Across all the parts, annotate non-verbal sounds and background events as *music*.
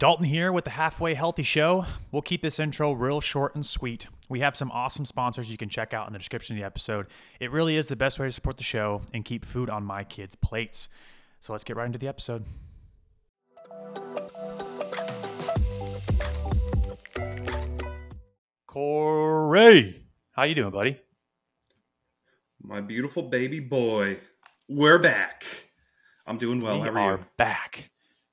Dalton here with the Halfway Healthy Show. We'll keep this intro real short and sweet. We have some awesome sponsors you can check out in the description of the episode. It really is the best way to support the show and keep food on my kids' plates. So let's get right into the episode. Cory, how you doing, buddy? My beautiful baby boy, we're back. I'm doing well. we How are, are back.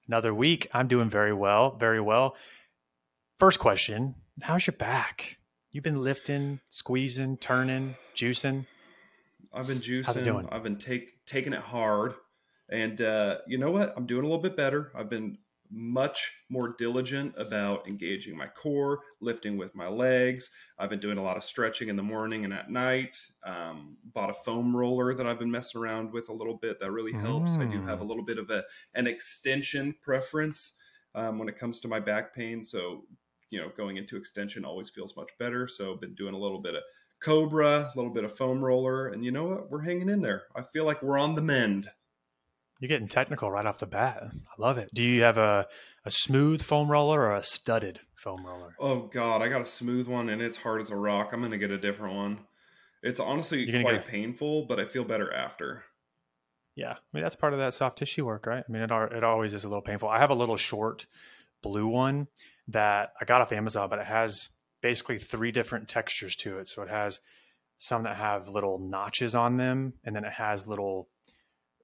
Another week. I'm doing very well, very well. First question: How's your back? You've been lifting, squeezing, turning, juicing. I've been juicing. How's it doing? I've been take, taking it hard, and uh, you know what? I'm doing a little bit better. I've been much more diligent about engaging my core, lifting with my legs. I've been doing a lot of stretching in the morning and at night. Um, bought a foam roller that I've been messing around with a little bit. That really helps. I do have a Mm. little bit of a an extension preference um, when it comes to my back pain. So you know, going into extension always feels much better. So I've been doing a little bit of Cobra, a little bit of foam roller, and you know what? We're hanging in there. I feel like we're on the mend. You're getting technical right off the bat. I love it. Do you have a, a smooth foam roller or a studded foam roller? Oh God, I got a smooth one and it's hard as a rock. I'm gonna get a different one. It's honestly quite get painful, but I feel better after. Yeah, I mean that's part of that soft tissue work, right? I mean it it always is a little painful. I have a little short blue one that I got off Amazon, but it has basically three different textures to it. So it has some that have little notches on them, and then it has little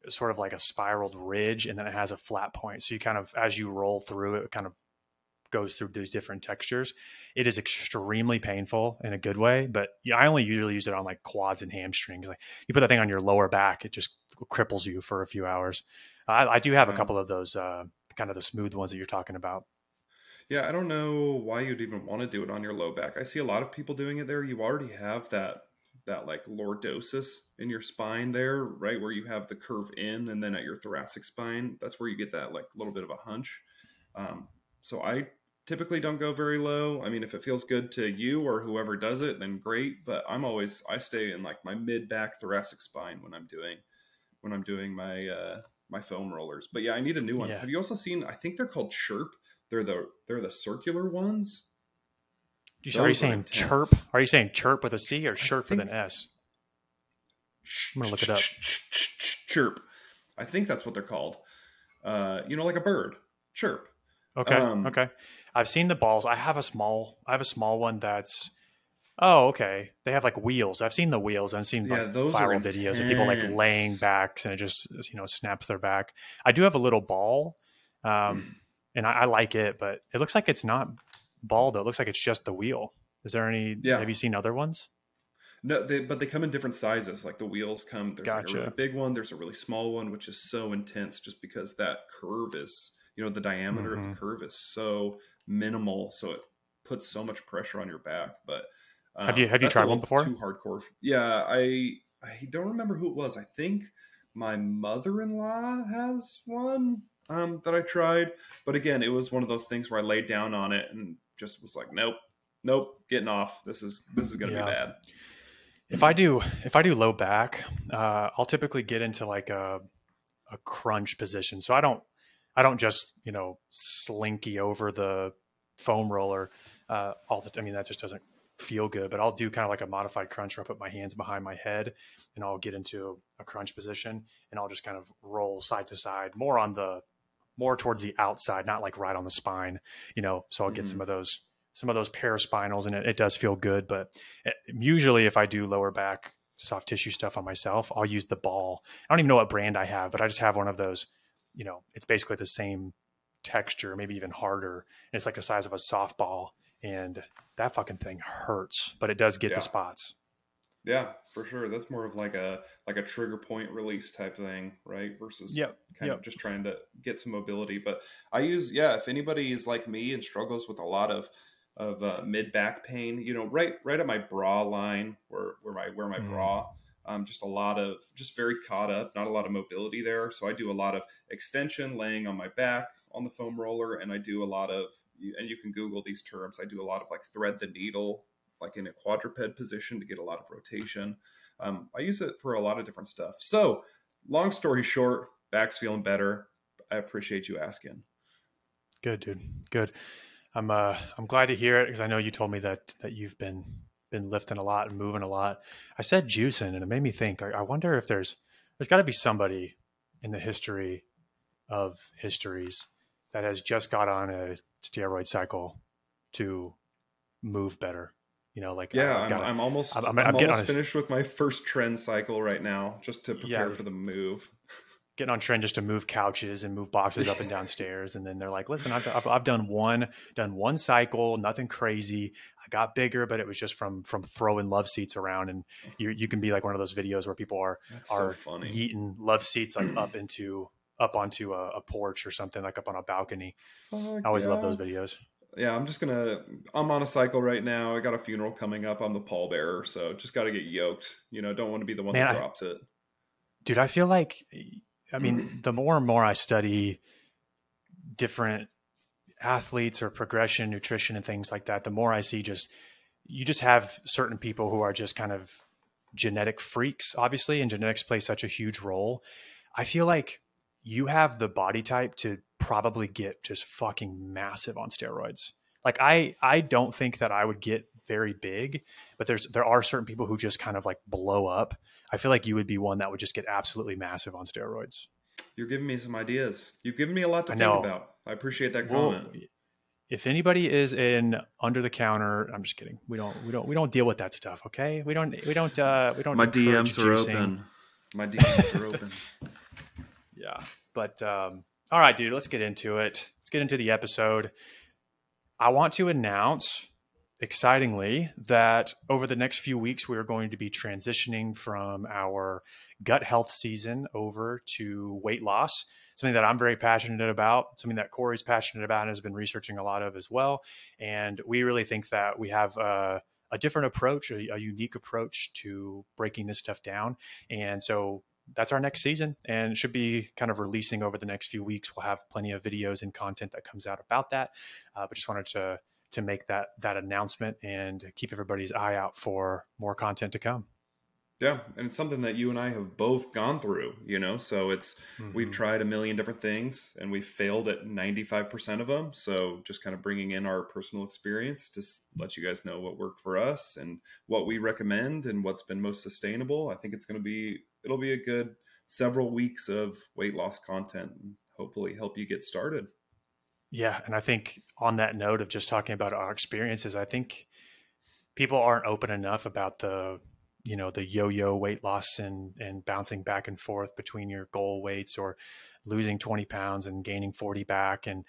sort of like a spiraled ridge, and then it has a flat point. So you kind of as you roll through it, it kind of goes through these different textures. It is extremely painful in a good way, but I only usually use it on like quads and hamstrings. Like you put that thing on your lower back, it just cripples you for a few hours. I, I do have a couple of those, uh, kind of the smooth ones that you're talking about. Yeah, I don't know why you'd even want to do it on your low back. I see a lot of people doing it there. You already have that that like lordosis in your spine there, right where you have the curve in, and then at your thoracic spine, that's where you get that like little bit of a hunch. Um, so I typically don't go very low. I mean, if it feels good to you or whoever does it, then great. But I'm always I stay in like my mid back thoracic spine when I'm doing when I'm doing my uh, my foam rollers. But yeah, I need a new one. Yeah. Have you also seen? I think they're called Chirp. They're the they're the circular ones. Are you saying intense. chirp? Are you saying chirp with a C or chirp with an S? I'm gonna look it up. Chirp. I think that's what they're called. Uh, you know, like a bird. Chirp. Okay. Um, okay. I've seen the balls. I have a small. I have a small one that's. Oh, okay. They have like wheels. I've seen the wheels. I've seen Yeah, like viral videos of people like laying backs and it just you know snaps their back. I do have a little ball, um, *clears throat* and I, I like it, but it looks like it's not ball though. It looks like it's just the wheel. Is there any? Yeah. Have you seen other ones? No, they, but they come in different sizes. Like the wheels come. There's like a really big one. There's a really small one, which is so intense, just because that curve is, you know, the diameter of Mhm. the curve is so minimal, so it puts so much pressure on your back. But um, Have you- have you tried one before? Too hardcore. Yeah, I I don't remember who it was. I think my mother-in-law has one um, that I tried, but again, it was one of those things where I laid down on it and just was like, nope, nope, getting off. This is this is gonna Yeah. be bad. If I do, if I do low back, uh, I'll typically get into like a a crunch position. So I don't, I don't just you know slinky over the foam roller uh, all the. I mean that just doesn't feel good. But I'll do kind of like a modified crunch where I put my hands behind my head and I'll get into a crunch position and I'll just kind of roll side to side, more on the, more towards the outside, not like right on the spine. You know, so I'll get Mhm. some of those some of those paraspinals and it, it does feel good but it- usually if i do lower back soft tissue stuff on myself i'll use the ball i don't even know what brand i have but i just have one of those you know it's basically the same texture maybe even harder and it's like the size of a softball and that fucking thing hurts but it does get Yeah. the spots Yeah, for sure. That's more of like a like a trigger point release type thing, right? Versus Yep, kind yep. of just trying to get some mobility. But I use yeah, if anybody is like me and struggles with a lot of of uh, mid back pain, you know, right right at my bra line where where my where my Mm. bra, um, just a lot of just very caught up, not a lot of mobility there. So I do a lot of extension, laying on my back on the foam roller, and I do a lot of and you can Google these terms. I do a lot of like thread the needle like in a quadruped position to get a lot of rotation. Um, I use it for a lot of different stuff. So, long story short, back's feeling better. I appreciate you asking. Good, dude. Good. I'm uh I'm glad to hear it because I know you told me that that you've been been lifting a lot and moving a lot. I said juicing, and it made me think. I, I wonder if there's there's got to be somebody in the history of histories that has just got on a steroid cycle to move better. You know, like yeah, I'm, gotta, I'm, almost I'm, I'm, I'm almost finished with my first tren cycle right now, just to prepare yeah, for the move. Getting on tren just to move couches and move boxes up and *laughs* downstairs and then they're like, "Listen, I've, I've, I've done one done one cycle, nothing crazy. I got bigger, but it was just from from throwing love seats around, and you you can be like one of those videos where people are That's are so eating love seats like up into up onto a, a, porch or something like up on a balcony. Fuck I always yeah. love those videos. Yeah, I'm just gonna. I'm on a cycle right now. I got a funeral coming up. I'm the pallbearer, so just got to get yoked. You know, don't want to be the one Man, that drops I, it. Dude, I feel like, I mean, the more and more I study different athletes or progression, nutrition, and things like that, the more I see just you just have certain people who are just kind of genetic freaks, obviously, and genetics play such a huge role. I feel like you have the body type to probably get just fucking massive on steroids. Like I I don't think that I would get very big, but there's there are certain people who just kind of like blow up. I feel like you would be one that would just get absolutely massive on steroids. You're giving me some ideas. You've given me a lot to think about. I appreciate that comment. Well, if anybody is in under the counter, I'm just kidding. We don't we don't we don't deal with that stuff, okay? We don't we don't uh we don't My DMs are juicing. open. My DMs are open. *laughs* yeah. But um, all right, dude, let's get into it. Let's get into the episode. I want to announce excitingly that over the next few weeks, we are going to be transitioning from our gut health season over to weight loss, something that I'm very passionate about, something that Cory's passionate about and has been researching a lot of as well. And we really think that we have a, a different approach, a, a unique approach to breaking this stuff down. And so that's our next season and should be kind of releasing over the next few weeks. We'll have plenty of videos and content that comes out about that. Uh, but just wanted to to make that that announcement and keep everybody's eye out for more content to come. Yeah, and it's something that you and I have both gone through, you know. So it's mm-hmm. we've tried a million different things and we've failed at 95% of them. So just kind of bringing in our personal experience to let you guys know what worked for us and what we recommend and what's been most sustainable. I think it's going to be it'll be a good several weeks of weight loss content and hopefully help you get started. Yeah, and I think on that note of just talking about our experiences, I think people aren't open enough about the you know the yo-yo weight loss and and bouncing back and forth between your goal weights or losing 20 pounds and gaining 40 back and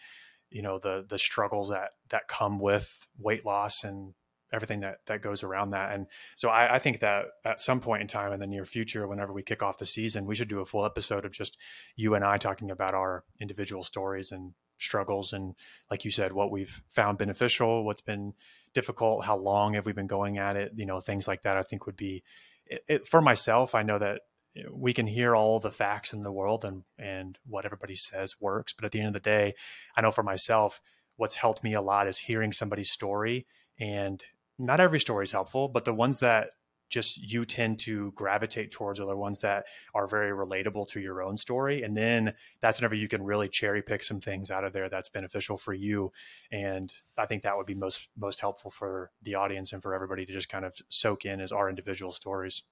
you know the the struggles that that come with weight loss and everything that that goes around that. And so I, I think that at some point in time in the near future whenever we kick off the season we should do a full episode of just you and i talking about our individual stories and struggles and like you said what we've found beneficial what's been difficult how long have we been going at it you know things like that i think would be it, it, for myself i know that we can hear all the facts in the world and and what everybody says works. But at the end of the day i know for myself what's helped me a lot is hearing somebody's story and not every story is helpful but the ones that just you tend to gravitate towards are the ones that are very relatable to your own story. And then that's whenever you can really cherry pick some things out of there that's beneficial for you. And I think that would be most most helpful for the audience and for everybody to just kind of soak in as our individual stories.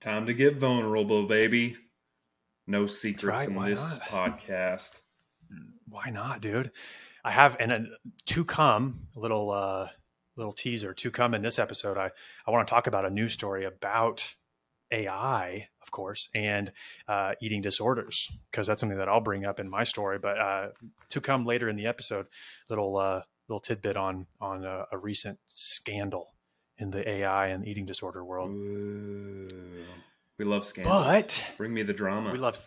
Time to get vulnerable, baby. No secrets right. in this not? podcast. Why not, dude? I have and uh, to come a little uh little teaser to come in this episode. I, I want to talk about a news story about AI, of course, and uh, eating disorders, because that's something that I'll bring up in my story. But uh, to come later in the episode, little uh, little tidbit on on a, a, recent scandal in the AI and eating disorder world. Ooh. We love scandals. But bring me the drama. We love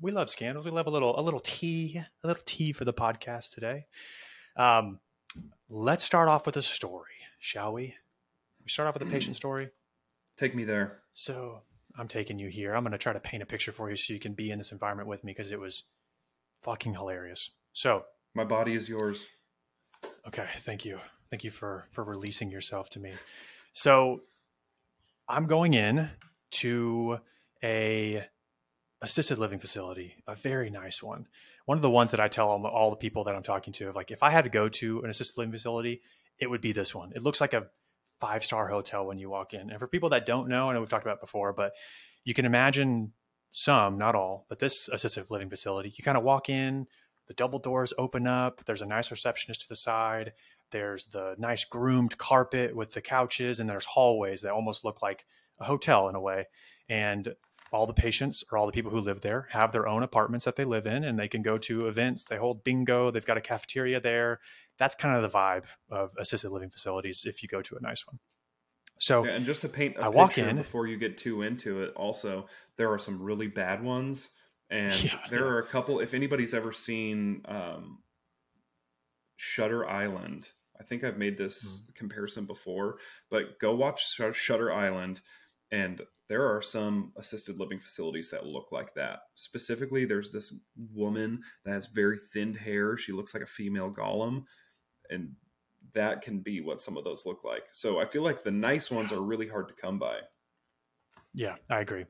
we love scandals. We love a little a little tea, a little tea for the podcast today. Um, let's start off with a story shall we? We start off with a patient *clears throat* story. Take me there. So I'm taking you here. I'm going to try to paint a picture for you so you can be in this environment with me because it was fucking hilarious. So my body is yours. Okay, thank you. Thank you for for releasing yourself to me. So I'm going in to a assisted living facility, a very nice one. One of the ones that I tell all, all the people that I'm talking to, like if I had to go to an assisted living facility, it would be this one. It looks like a five star hotel when you walk in. And for people that don't know, I know we've talked about before, but you can imagine some, not all, but this assisted living facility, you kind of walk in, the double doors open up, there's a nice receptionist to the side, there's the nice groomed carpet with the couches, and there's hallways that almost look like a hotel in a way. And all the patients or all the people who live there have their own apartments that they live in and they can go to events. They hold bingo. They've got a cafeteria there. That's kind of the vibe of assisted living facilities if you go to a nice one. So yeah, and just to paint a I walk in. before you get too into it also there are some really bad ones and yeah, there yeah. are a couple if anybody's ever seen um, shutter island i think i've made this mm. comparison before but go watch shutter island and there are some assisted living facilities that look like that. Specifically, there's this woman that has very thinned hair. She looks like a female golem. And that can be what some of those look like. So I feel like the nice ones are really hard to come by. Yeah, I agree.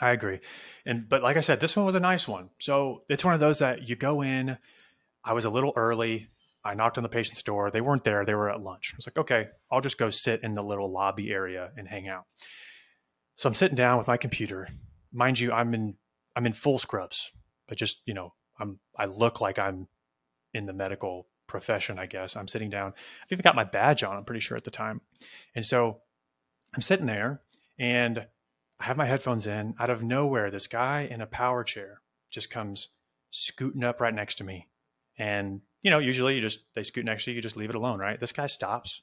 I agree. And but like I said, this one was a nice one. So it's one of those that you go in. I was a little early. I knocked on the patient's door. They weren't there. They were at lunch. I was like, okay, I'll just go sit in the little lobby area and hang out. So I'm sitting down with my computer. Mind you, I'm in I'm in full scrubs, but just you know, I'm I look like I'm in the medical profession. I guess I'm sitting down. I've even got my badge on. I'm pretty sure at the time, and so I'm sitting there and I have my headphones in. Out of nowhere, this guy in a power chair just comes scooting up right next to me, and you know, usually you just they scoot next to you, you just leave it alone, right? This guy stops,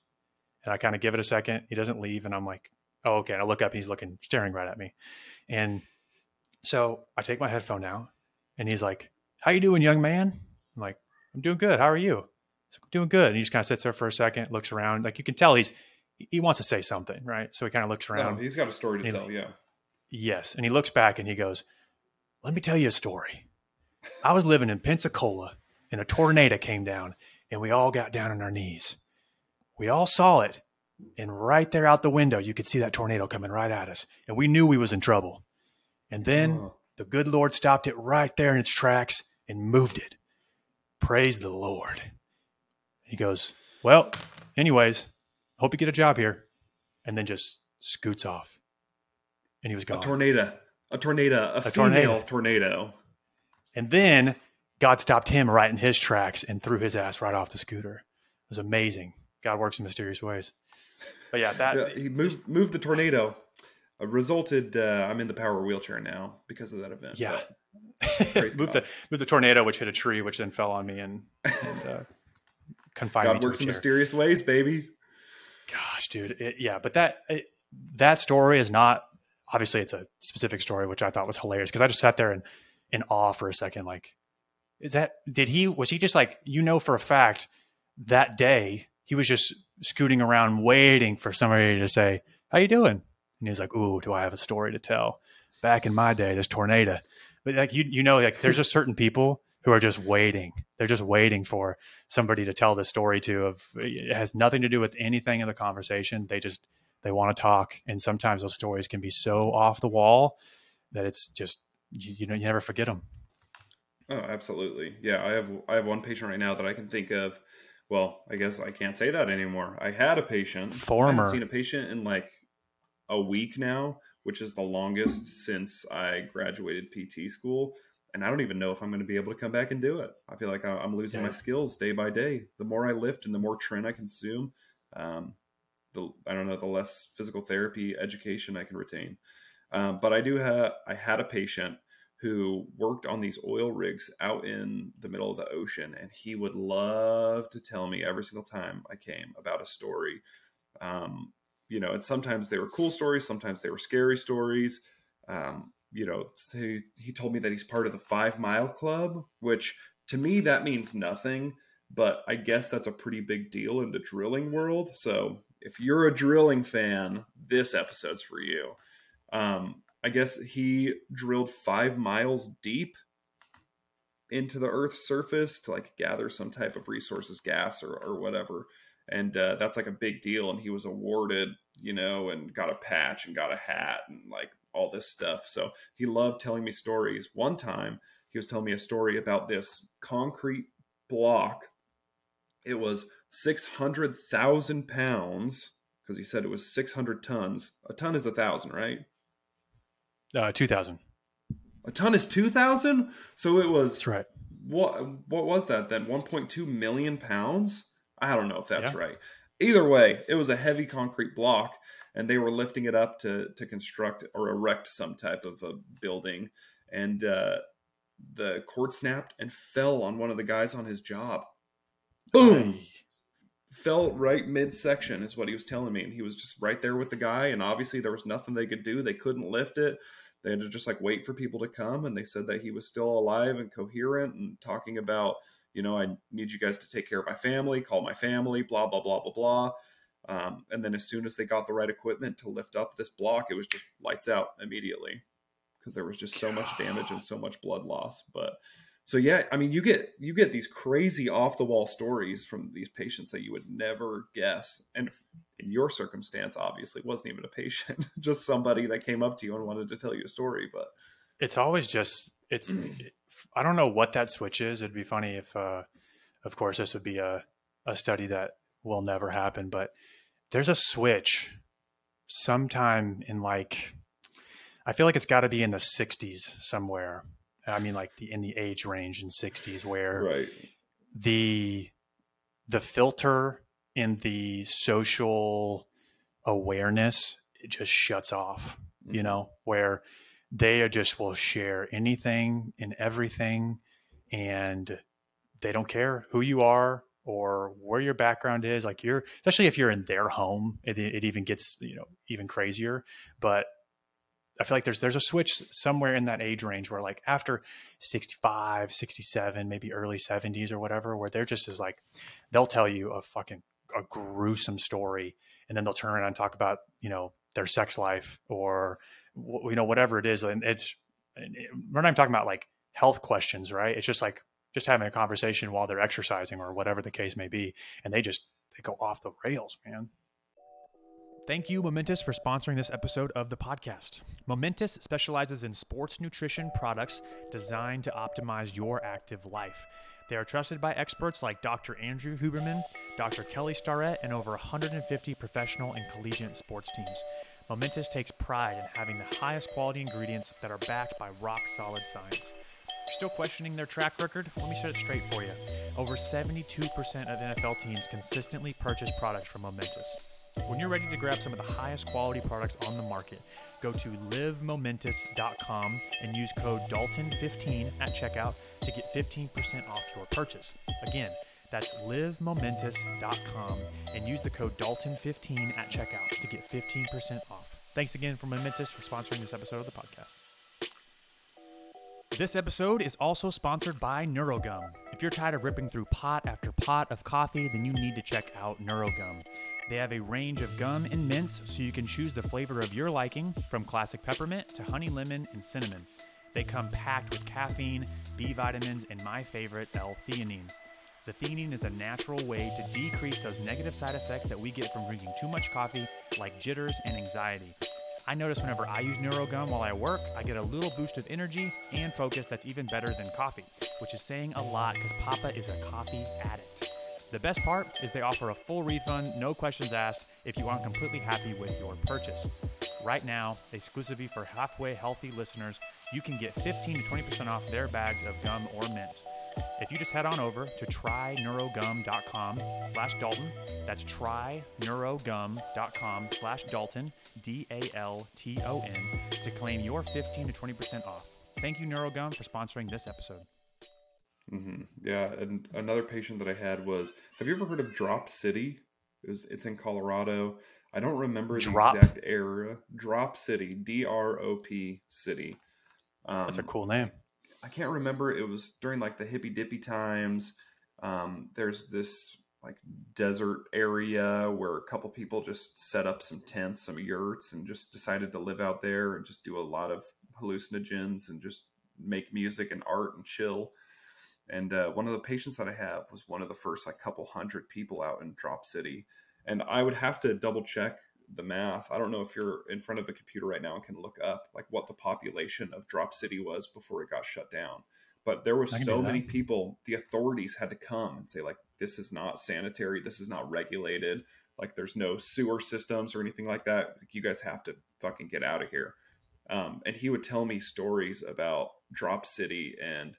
and I kind of give it a second. He doesn't leave, and I'm like, oh, okay. And I look up, and he's looking, staring right at me. And so I take my headphone now and he's like, how you doing, young man? I'm like, I'm doing good. How are you? Like, doing good. And he just kind of sits there for a second, looks around. Like you can tell he's, he wants to say something, right? So he kind of looks around. No, he's got a story to tell. Yeah. Yes. And he looks back and he goes, let me tell you a story. I was living in Pensacola and a tornado came down and we all got down on our knees. We all saw it and right there out the window, you could see that tornado coming right at us. And we knew we was in trouble. And then oh. the good Lord stopped it right there in its tracks and moved it. Praise the Lord. He goes, Well, anyways, hope you get a job here. And then just scoots off. And he was gone. A tornado. A tornado. A, a female tornado. tornado. And then God stopped him right in his tracks and threw his ass right off the scooter. It was amazing. God works in mysterious ways. But yeah, that yeah, he moved moved the tornado. Uh, resulted. Uh, I'm in the power wheelchair now because of that event. Yeah, *laughs* moved the moved the tornado, which hit a tree, which then fell on me and, and uh, confined God me. God works in mysterious ways, baby. Gosh, dude, it, yeah, but that it, that story is not obviously it's a specific story, which I thought was hilarious because I just sat there and in awe for a second, like. Is that did he was he just like you know for a fact that day he was just scooting around waiting for somebody to say, "How you doing?" And he's like, "Ooh, do I have a story to tell?" Back in my day, this tornado. But like you, you know, like there's just certain people who are just waiting. They're just waiting for somebody to tell the story to. Of it has nothing to do with anything in the conversation. They just they want to talk, and sometimes those stories can be so off the wall that it's just you, you know you never forget them. Oh, absolutely. Yeah, I have I have one patient right now that I can think of well, I guess I can't say that anymore. I had a patient. Former. I've seen a patient in like a week now, which is the longest since I graduated PT school. And I don't even know if I'm going to be able to come back and do it. I feel like I'm losing yeah. my skills day by day. The more I lift and the more tren I consume, um, the I don't know, the less physical therapy education I can retain. Um, but I do have I had a patient who worked on these oil rigs out in the middle of the ocean. And he would love to tell me every single time I came about a story. Um, you know, and sometimes they were cool stories, sometimes they were scary stories. Um, you know, so he, he told me that he's part of the Five Mile Club, which to me that means nothing, but I guess that's a pretty big deal in the drilling world. So if you're a drilling fan, this episode's for you. Um, I guess he drilled five miles deep into the Earth's surface to like gather some type of resources, gas or, or whatever. And uh, that's like a big deal. And he was awarded, you know, and got a patch and got a hat and like all this stuff. So he loved telling me stories. One time, he was telling me a story about this concrete block. It was 600,000 pounds because he said it was 600 tons. A ton is a thousand, right? Uh, 2,000. A ton is 2,000? So it was. That's right. What, what was that then? 1.2 million pounds? I don't know if that's Yeah. right. Either way, it was a heavy concrete block, and they were lifting it up to to construct or erect some type of a building, and uh, the cord snapped and fell on one of the guys on his job. Boom! Ay. Fell right midsection is what he was telling me, and he was just right there with the guy, and obviously there was nothing they could do. They couldn't lift it. They had to just like wait for people to come, and they said that he was still alive and coherent and talking about you know, I need you guys to take care of my family, call my family, blah, blah, blah, blah, blah. Um, and then as soon as they got the right equipment to lift up this block, it was just lights out immediately because there was just so much damage and so much blood loss. But so yeah, I mean, you get you get these crazy off the wall stories from these patients that you would never guess. And in your circumstance, obviously, wasn't even a patient, *laughs* just somebody that came up to you and wanted to tell you a story. But It's always just, it's, I don't know what that switch is. It'd be funny if, uh, of course, this would be a, a study that will never happen, but there's a switch sometime in like, I feel like it's got to be in the 60s somewhere. I mean, like the in the age range in 60s where right, the the filter in the social awareness it just shuts off you mm-hmm. know where they are just will share anything and everything and they don't care who you are or where your background is. Like you're especially if you're in their home it, it even gets you know even crazier. But i feel like there's there's a switch somewhere in that age range where like after 65 67 maybe early 70s or whatever where they're just as like they'll tell you a fucking a gruesome story and then they'll turn around and talk about you know their sex life or you know whatever it is and it's we're not even talking about like health questions right? It's just like just having a conversation while they're exercising or whatever the case may be and they just they go off the rails man Thank you, Momentous, for sponsoring this episode of the podcast. Momentous specializes in sports nutrition products designed to optimize your active life. They are trusted by experts like Dr. Andrew Huberman, Dr. Kelly Starrett, and over 150 professional and collegiate sports teams. Momentous takes pride in having the highest quality ingredients that are backed by rock solid science. You're still questioning their track record? Let me set it straight for you. Over 72% of NFL teams consistently purchase products from Momentous. When you're ready to grab some of the highest quality products on the market, go to livemomentous.com and use code Dalton15 at checkout to get 15% off your purchase. Again, that's livemomentous.com and use the code Dalton15 at checkout to get 15% off. Thanks again for Momentous for sponsoring this episode of the podcast. This episode is also sponsored by Neurogum. If you're tired of ripping through pot after pot of coffee, then you need to check out Neurogum. They have a range of gum and mints so you can choose the flavor of your liking, from classic peppermint to honey lemon and cinnamon. They come packed with caffeine, B vitamins, and my favorite, L-theanine. The theanine is a natural way to decrease those negative side effects that we get from drinking too much coffee, like jitters and anxiety. I notice whenever I use Neurogum while I work, I get a little boost of energy and focus that's even better than coffee, which is saying a lot because Papa is a coffee addict. The best part is they offer a full refund, no questions asked, if you aren't completely happy with your purchase. Right now, exclusively for halfway healthy listeners, you can get 15 to 20% off their bags of gum or mints. If you just head on over to tryneurogum.com slash Dalton, that's tryneurogum.com slash Dalton, D-A-L-T-O-N, to claim your 15 to 20% off. Thank you, Neurogum, for sponsoring this episode. Hmm Yeah, and another patient that I had was. Have you ever heard of Drop City? It was, it's in Colorado. I don't remember Drop? the exact area. Drop City, D R O P City. Um, That's a cool name. I can't remember. It was during like the hippy dippy times. Um, there's this like desert area where a couple people just set up some tents, some yurts, and just decided to live out there and just do a lot of hallucinogens and just make music and art and chill. And uh, one of the patients that I have was one of the first like couple hundred people out in Drop City. And I would have to double check the math. I don't know if you're in front of a computer right now and can look up like what the population of Drop City was before it got shut down. But there were so many people, the authorities had to come and say like this is not sanitary, this is not regulated, like there's no sewer systems or anything like that. Like, you guys have to fucking get out of here. Um, and he would tell me stories about Drop City and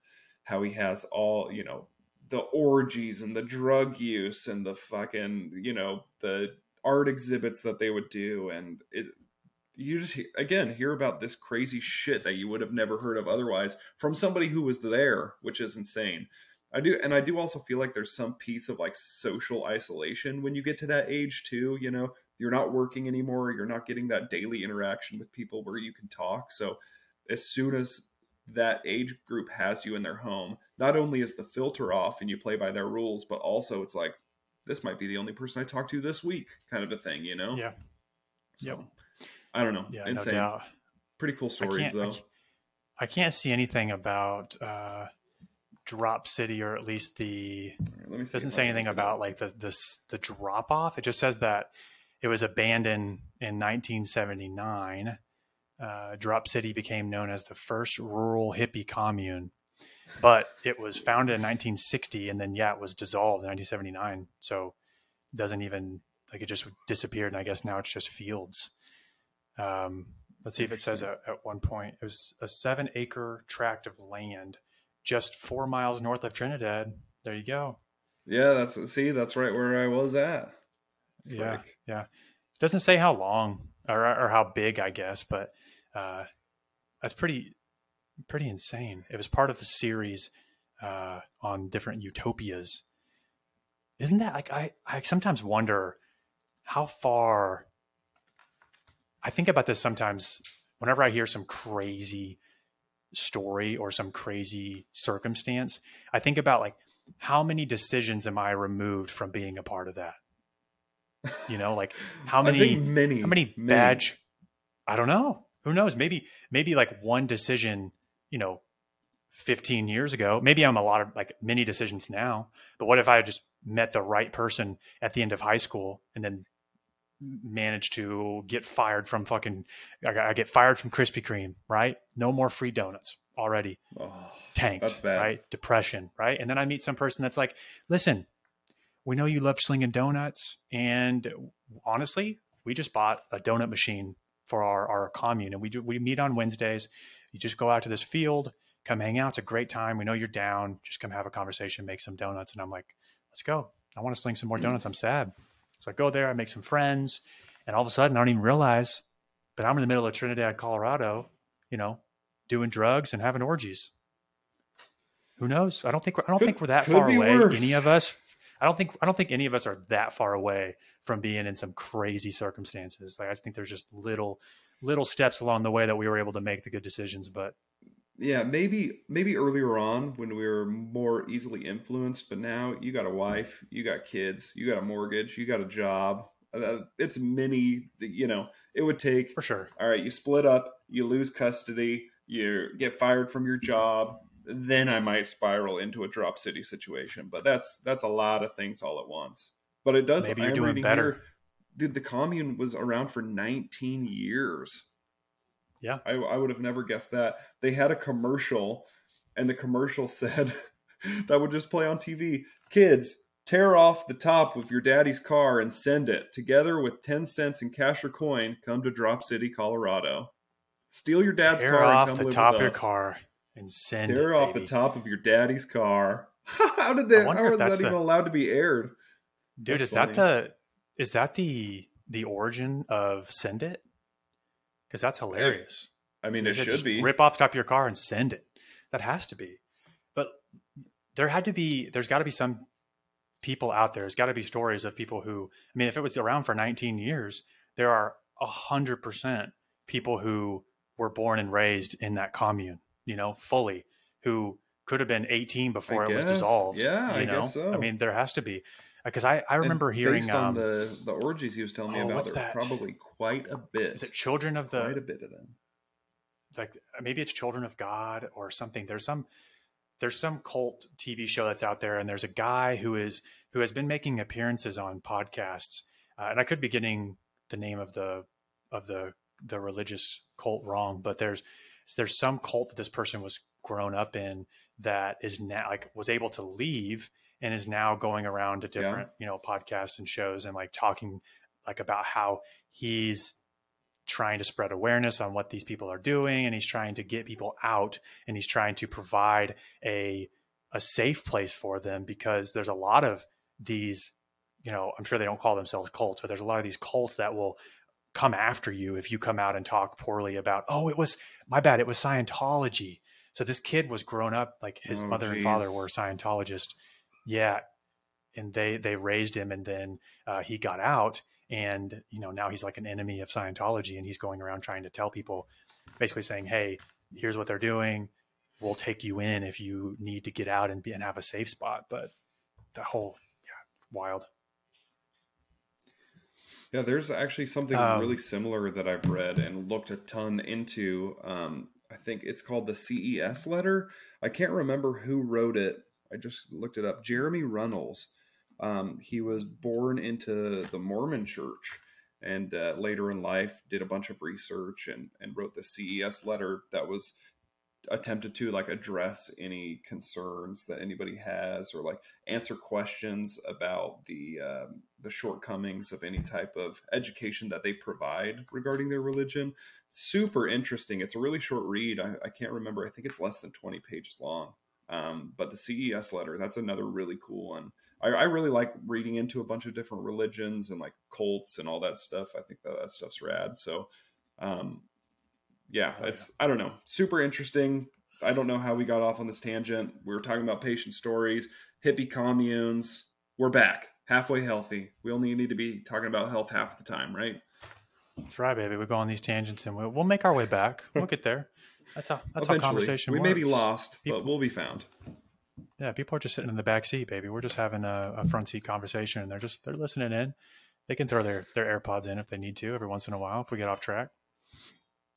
how he has all you know the orgies and the drug use and the fucking you know the art exhibits that they would do. And it you just again hear about this crazy shit that you would have never heard of otherwise from somebody who was there which is insane. I do and i do also feel like there's some piece of like social isolation when you get to that age too you know? You're not working anymore. You're not getting that daily interaction with people where you can talk. So as soon as that age group has you in their home, not only is the filter off and you play by their rules, but also it's like this might be the only person I talk to this week, kind of a thing, you know? Yeah. So, yep. I don't know. Yeah, Insane. no doubt. Pretty cool stories though. I can't see anything about uh, Drop City, or at least the right, doesn't say anything about like the this the drop off. It just says that it was abandoned in 1979 uh, Drop City became known as the first rural hippie commune. But it was founded in 1960, and then yeah, it was dissolved in 1979. So it doesn't even like it just disappeared, and I guess now it's just fields. Um, let's see if it says at, at one point it was a seven-acre tract of land just four miles north of Trinidad. There you go. Yeah, that's see, that's right where I was at. Frick. Yeah, yeah. It doesn't say how long or, or how big, I guess, but uh, that's pretty pretty insane. It was part of a series uh, on different utopias. Isn't that like I, I sometimes wonder how far I think about this sometimes whenever I hear some crazy story or some crazy circumstance, I think about like how many decisions am I removed from being a part of that? You know, like how *laughs* many many how many, many. bad I don't know who knows? Maybe maybe like one decision, you know, 15 years ago. Maybe I'm a lot of like many decisions now. But what if I just met the right person at the end of high school and then managed to get fired from fucking I get fired from Krispy Kreme, right? No more free donuts already. Oh, tanked, right? Depression, right? And then I meet some person that's like, "Listen, we know you love slinging donuts and honestly, we just bought a donut machine for our, our commune. And we do, we meet on Wednesdays. You just go out to this field, come hang out. It's a great time. We know you're down. Just come have a conversation, make some donuts. And I'm like, let's go. I want to sling some more donuts. I'm sad. So I go there, I make some friends, and all of a sudden I don't even realize, but I'm in the middle of Trinidad, Colorado, you know, doing drugs and having orgies. Who knows? I don't think we're, I don't could, think we're that far away. Worse. Any of us I don't think I don't think any of us are that far away from being in some crazy circumstances. Like I think there's just little little steps along the way that we were able to make the good decisions, but yeah, maybe maybe earlier on when we were more easily influenced, but now you got a wife, you got kids, you got a mortgage, you got a job. Uh, it's many, you know, it would take for sure. All right, you split up, you lose custody, you get fired from your job, then I might spiral into a drop city situation. But that's that's a lot of things all at once. But it does. Maybe you're doing better. Here, dude, the commune was around for 19 years. Yeah, I, I would have never guessed that. They had a commercial, and the commercial *laughs* said that would just play on TV. Kids, tear off the top of your daddy's car and send it. Together with 10 cents in cash or coin, come to Drop City, Colorado. Steal your dad's tear car off the top of your car and send Tear it, off the top of your daddy's car. *laughs* how did that? How was that the, even allowed to be aired? Dude, that's is funny. that the is that the the origin of send it? Because that's hilarious. I mean, it should be rip off the top of your car and send it. That has to be. But there had to be. There's got to be some people out there. There's got to be stories of people who. I mean, if it was around for 19 years, there are a hundred percent people who were born and raised in that commune you know, fully, who could have been 18 before it was dissolved. Yeah, you know? I guess so. I mean, there has to be because I, I remember and hearing based on um, the the orgies he was telling me oh, about. There's probably quite a bit. Is it Children of the? Quite a bit of them. Like maybe it's Children of God or something. There's some there's some cult TV show that's out there, and there's a guy who is who has been making appearances on podcasts, uh, and I could be getting the name of the of the the religious cult wrong, but there's there's some cult that this person was grown up in that is now like was able to leave and is now going around to different yeah. you know podcasts and shows and like talking like about how he's trying to spread awareness on what these people are doing and he's trying to get people out and he's trying to provide a a safe place for them because there's a lot of these you know i'm sure they don't call themselves cults but there's a lot of these cults that will come after you if you come out and talk poorly about oh it was my bad it was scientology. So this kid was grown up like his oh, mother geez. and father were scientologists. Yeah. And they they raised him and then uh, he got out and you know now he's like an enemy of scientology and he's going around trying to tell people basically saying hey here's what they're doing. We'll take you in if you need to get out and be and have a safe spot. But the whole yeah wild yeah there's actually something um, really similar that i've read and looked a ton into um, i think it's called the ces letter. I can't remember who wrote it. I just looked it up. Jeremy Runnells. Um, he was born into the Mormon church and uh, later in life did a bunch of research and, and wrote the CES letter that was attempted to like address any concerns that anybody has or like answer questions about the um, the shortcomings of any type of education that they provide regarding their religion. Super interesting. It's a really short read. I, I can't remember. I think it's less than 20 pages long. Um, but the ces letter that's another really cool one. I, I, really like reading into a bunch of different religions and like cults and all that stuff. I think that that stuff's rad. So, um, yeah, oh, it's yeah. I don't know, super interesting. I don't know how we got off on this tangent. We were talking about patient stories, hippie communes. We're back, halfway healthy. We only need to be talking about health half the time, right? That's right, baby. We go on these tangents and we'll, we'll make our way back. We'll get there. That's how that's Eventually, how conversation. We works. may be lost, People, but we'll be found. Yeah, people are just sitting in the back seat, baby. We're just having a, a, front seat conversation, and they're just they're listening in. They can throw their their AirPods in if they need to every once in a while if we get off track.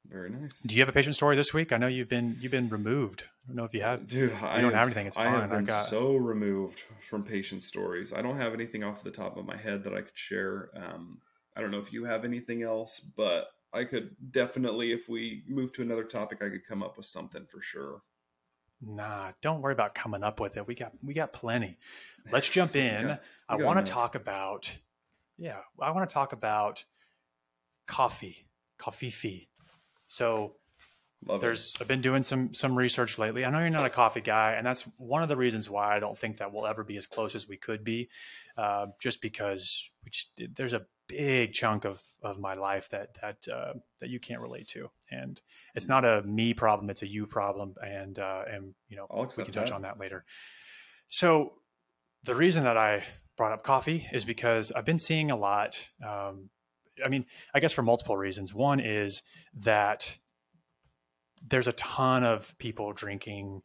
Very nice. Do you have a patient story this week? I know you've been you've been removed. I don't know if you have. Dude, you I don't have, have anything. It's fine. I have been I got... so removed from patient stories. I don't have anything off the top of my head that I could share. Um, I don't know if you have anything else, but I could definitely, if we move to another topic, I could come up with something for sure. Nah, don't worry about coming up with it. We got we got plenty. Let's *laughs* jump in. got, I want to talk about yeah, I want to talk about coffee, coffee fee. So Love there's it. I've been doing some some research lately. I know you're not a coffee guy, and that's one of the reasons why I don't think that we'll ever be as close as we could be, uh, just because we just there's a big chunk of of my life that that uh, that you can't relate to, and it's not a me problem; it's a you problem, and uh, and you know we can touch that. on that later. So the reason that I brought up coffee is because I've been seeing a lot. Um, I mean, I guess for multiple reasons. One is that there's a ton of people drinking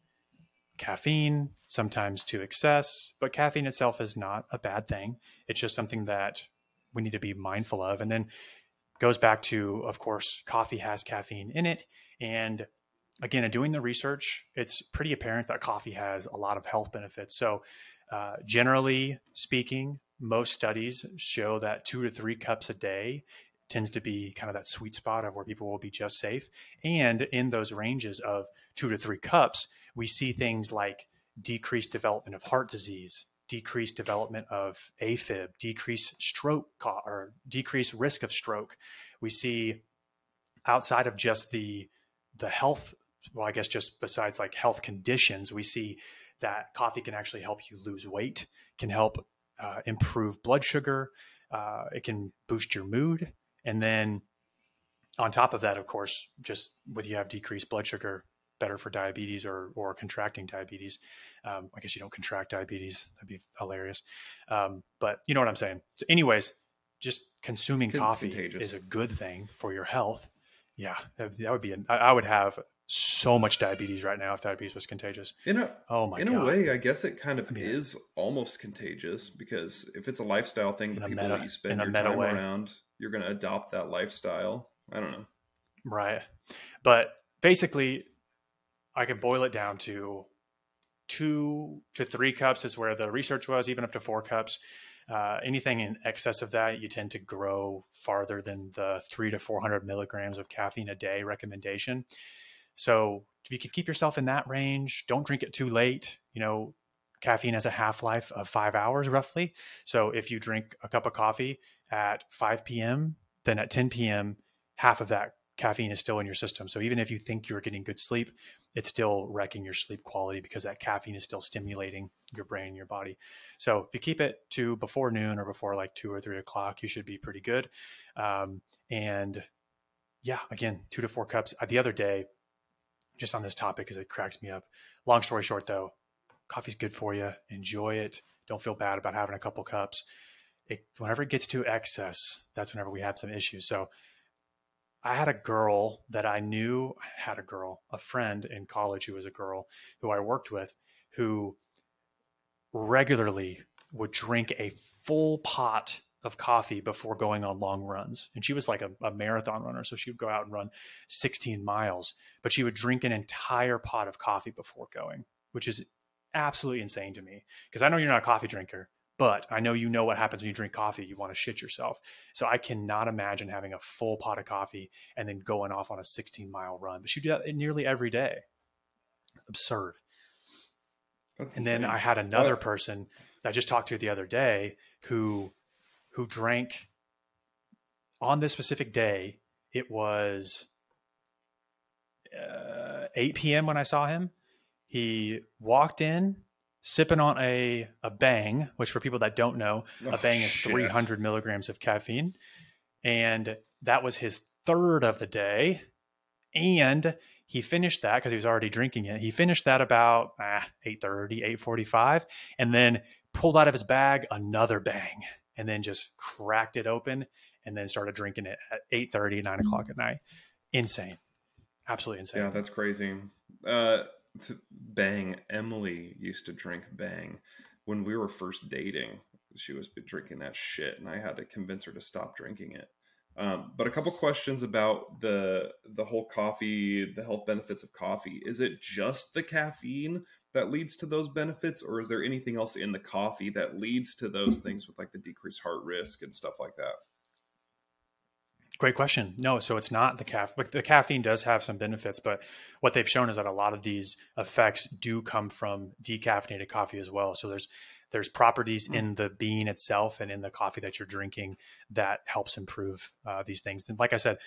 caffeine, sometimes to excess, but caffeine itself is not a bad thing. It's just something that we need to be mindful of. And then goes back to, of course, coffee has caffeine in it. And again, in doing the research, it's pretty apparent that coffee has a lot of health benefits. So, uh, generally speaking, most studies show that two to three cups a day tends to be kind of that sweet spot of where people will be just safe. And in those ranges of two to three cups, we see things like decreased development of heart disease, decreased development of AFib, decreased stroke or decreased risk of stroke. We see outside of just the the health, well, I guess just besides like health conditions, we see that coffee can actually help you lose weight, can help uh, improve blood sugar, uh, it can boost your mood, and then on top of that, of course, just with you have decreased blood sugar, better for diabetes or or contracting diabetes. Um, I guess you don't contract diabetes. That'd be hilarious. Um, but you know what I'm saying. So, anyways, just consuming coffee contagious. is a good thing for your health. Yeah, that, would be. An, I would have so much diabetes right now if diabetes was contagious. In a oh my god. in God. a way, I guess it kind of I mean, is almost contagious because if it's a lifestyle thing, the people meta, that you spend your time way. around, you're going to adopt that lifestyle. I don't know. Right, but basically, I can boil it down to two to three cups is where the research was, even up to four cups. Uh, anything in excess of that, you tend to grow farther than the three to 400 milligrams of caffeine a day recommendation. So if you can keep yourself in that range, don't drink it too late. You know, caffeine has a half life of five hours roughly. So if you drink a cup of coffee at 5 p.m., then at 10 p.m., half of that caffeine is still in your system. So even if you think you're getting good sleep, it's still wrecking your sleep quality because that caffeine is still stimulating your brain, your body. So if you keep it to before noon or before like two or three o'clock, you should be pretty good. Um, and yeah, again, two to four cups. Uh, the other day, just on this topic, because it cracks me up. Long story short, though, coffee's good for you. Enjoy it. Don't feel bad about having a couple cups. It, whenever it gets to excess, that's whenever we have some issues. So I had a girl that I knew had a girl, a friend in college who was a girl who I worked with, who regularly would drink a full pot of coffee before going on long runs. And she was like a, a, marathon runner. So she would go out and run 16 miles, but she would drink an entire pot of coffee before going, which is absolutely insane to me. Because I know you're not a coffee drinker, but I know you know what happens when you drink coffee. You want to shit yourself. So I cannot imagine having a full pot of coffee and then going off on a 16 mile run. But she do that nearly every day. Absurd. That's and insane. then I had another what? person that I just talked to the other day who who drank on this specific day. It was uh, 8 p.m. when I saw him. He walked in sipping on a, a bang, which for people that don't know, oh, a bang is shit. 300 milligrams of caffeine. And that was his third of the day. And he finished that because he was already drinking it. He finished that about ah, 8.30, 8.45, and then pulled out of his bag another bang and then just cracked it open and then started drinking it at 8.30, 9 o'clock at night. Insane. Absolutely insane. Yeah, that's crazy. Uh, Bang. Emily used to drink Bang when we were first dating. She was drinking that shit, and I had to convince her to stop drinking it. Um, but a couple questions about the the whole coffee, the health benefits of coffee. Is it just the caffeine that leads to those benefits, or is there anything else in the coffee that leads to those things with like the decreased heart risk and stuff like that? Great question. No, so it's not the caffeine. The caffeine does have some benefits, but what they've shown is that a lot of these effects do come from decaffeinated coffee as well. So there's there's properties in the bean itself and in the coffee that you're drinking that helps improve uh, these things. And like I said,